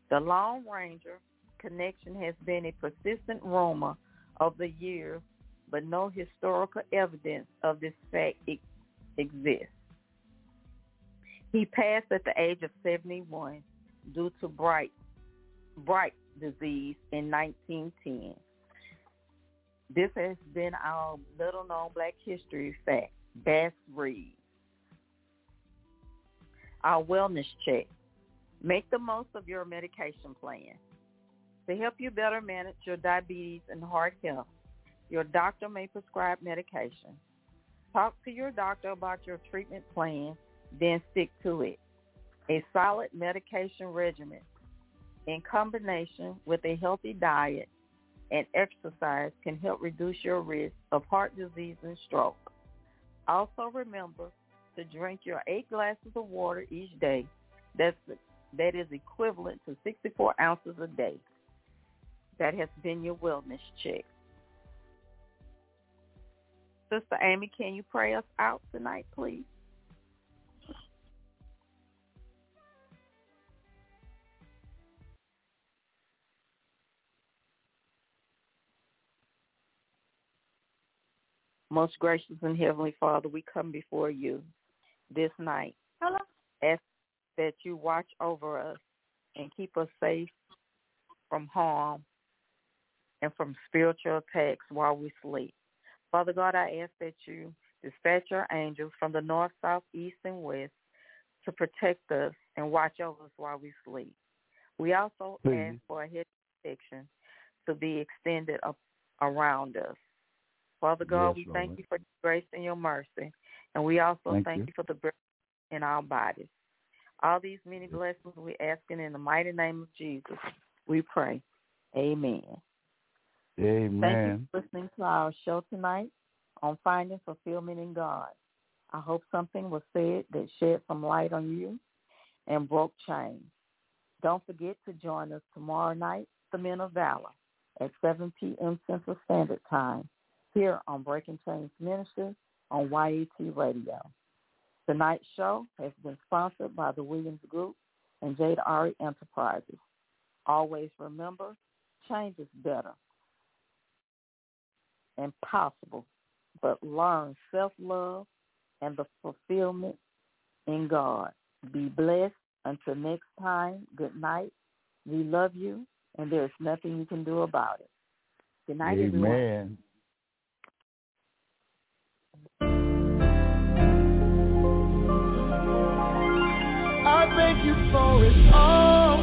The Lone Ranger connection has been a persistent rumor of the years, but no historical evidence of this fact exists. He passed at the age of 71 due to Bright, Bright disease in 1910. This has been our little known black history fact, Bass Reeves. Our wellness check. Make the most of your medication plan. To help you better manage your diabetes and heart health, your doctor may prescribe medication. Talk to your doctor about your treatment plan, then stick to it. A solid medication regimen in combination with a healthy diet and exercise can help reduce your risk of heart disease and stroke. Also remember to drink your eight glasses of water each day. That's that is equivalent to 64 ounces a day. That has been your wellness check. Sister Amy, can you pray us out tonight, please? Most gracious and heavenly Father, we come before you this night. Hello. Ask that you watch over us and keep us safe from harm and from spiritual attacks while we sleep. Father God, I ask that you dispatch your angels from the north, south, east, and west to protect us and watch over us while we sleep. We also Please. ask for a head protection to be extended up around us. Father God, Yes, we thank you for your grace and your mercy. And we also Thank thank, you. you. for the breath in our bodies. All these many blessings we're asking in the mighty name of Jesus. We pray. Amen. Amen. Thank you for listening to our show tonight on finding fulfillment in God. I hope something was said that shed some light on you and broke chains. Don't forget to join us tomorrow night, The Men of Valor, at 7 p.m. Central Standard Time, here on Breaking Chains Ministry on YAT Radio. Tonight's show has been sponsored by the Williams Group and Jade Ari Enterprises. Always remember, change is better and possible, but learn self-love and the fulfillment in God. Be blessed. Until next time, good night. We love you, and there's nothing you can do about it. Good night, everyone. Amen. I you for it all.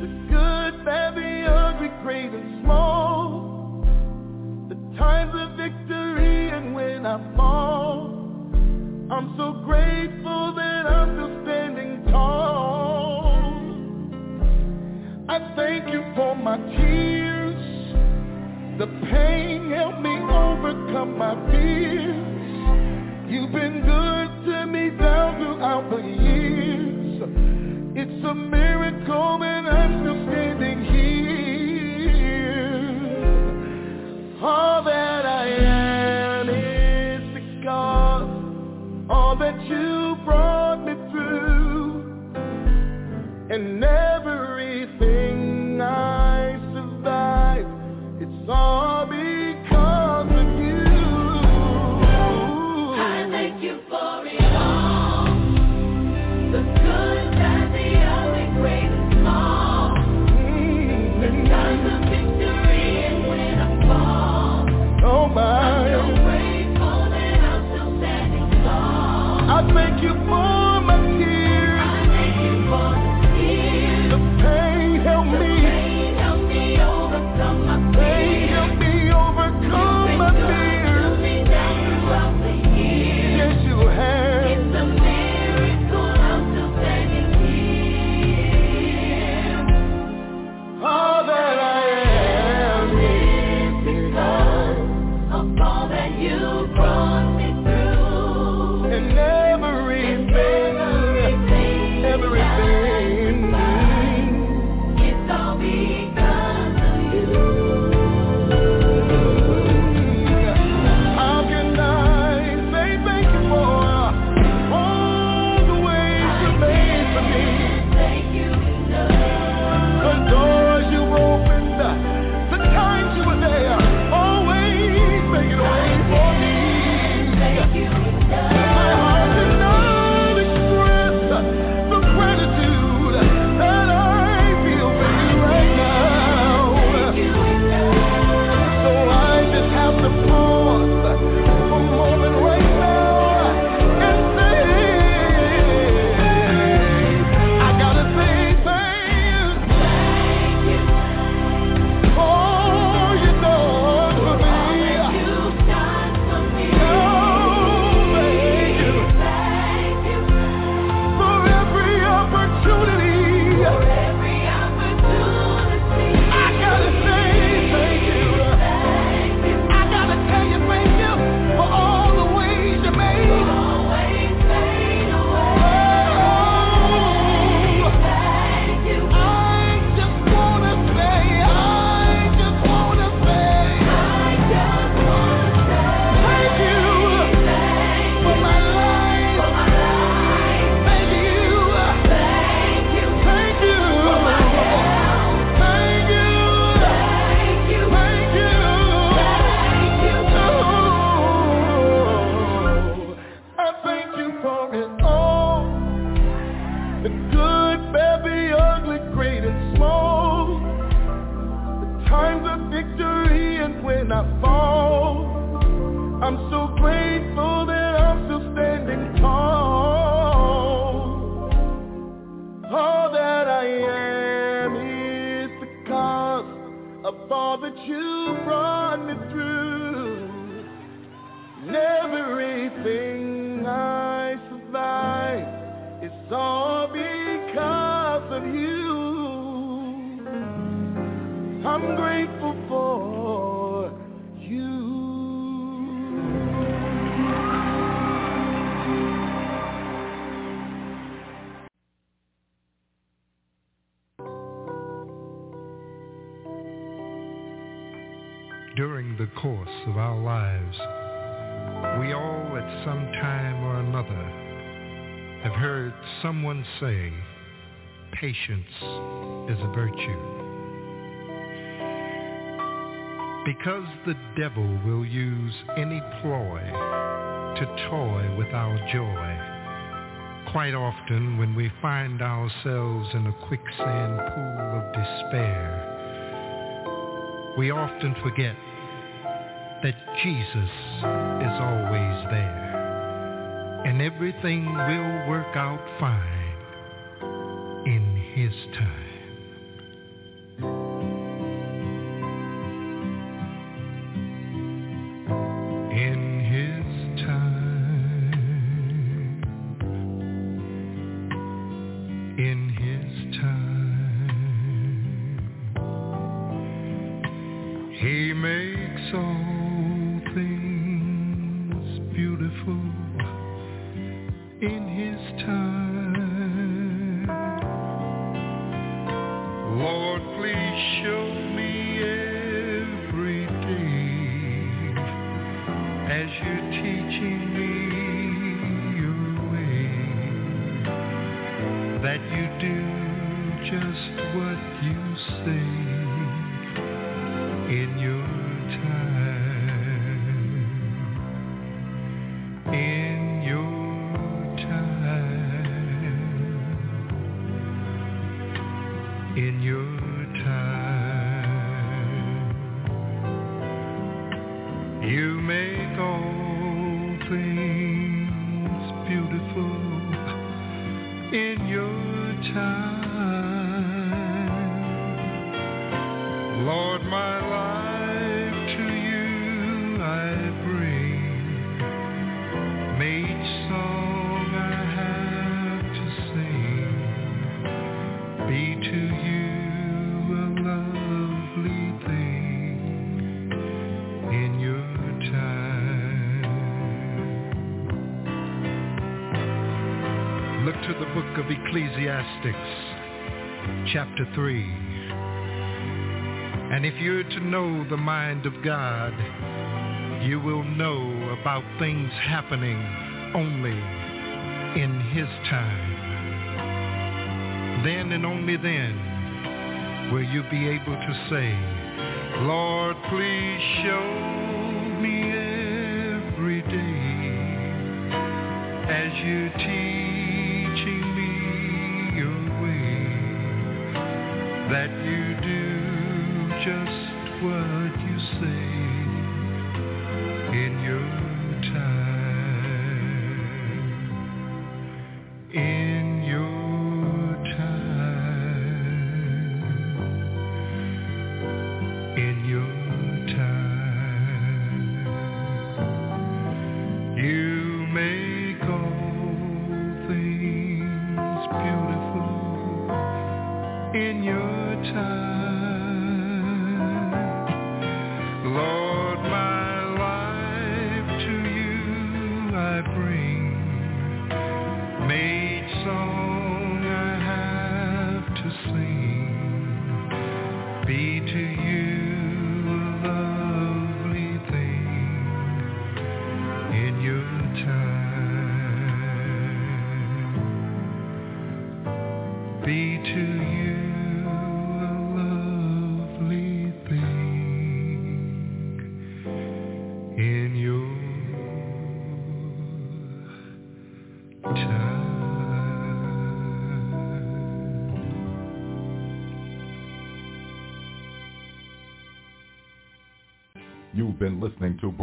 The good, bad, the ugly, great and small. The times of victory and when I fall. I'm so grateful that I'm still standing tall. I thank you for my tears. The pain helped me overcome my fears. You've been good to me down throughout the years. It's a miracle that I'm still standing here. All that course of our lives, we all at some time or another have heard someone say, patience is a virtue. Because the devil will use any ploy to toy with our joy, quite often when we find ourselves in a quicksand pool of despair, we often forget that Jesus is always there and everything will work out fine in his time. Chapter 3. And if you're to know the mind of God, you will know about things happening only in his time. Then and only then will you be able to say, Lord, please show me every day as you're teaching that you do just what you say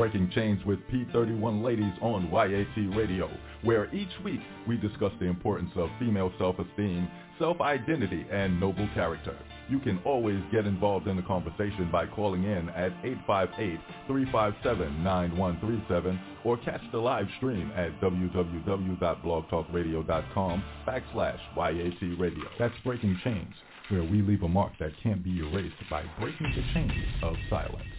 Breaking Chains with P31 Ladies on YAT Radio, where each week we discuss the importance of female self-esteem, self-identity, and noble character. You can always get involved in the conversation by calling in at 858-357-9137 or catch the live stream at www.blogtalkradio.com backslash YAT Radio. That's Breaking Chains, where we leave a mark that can't be erased by breaking the chains of silence.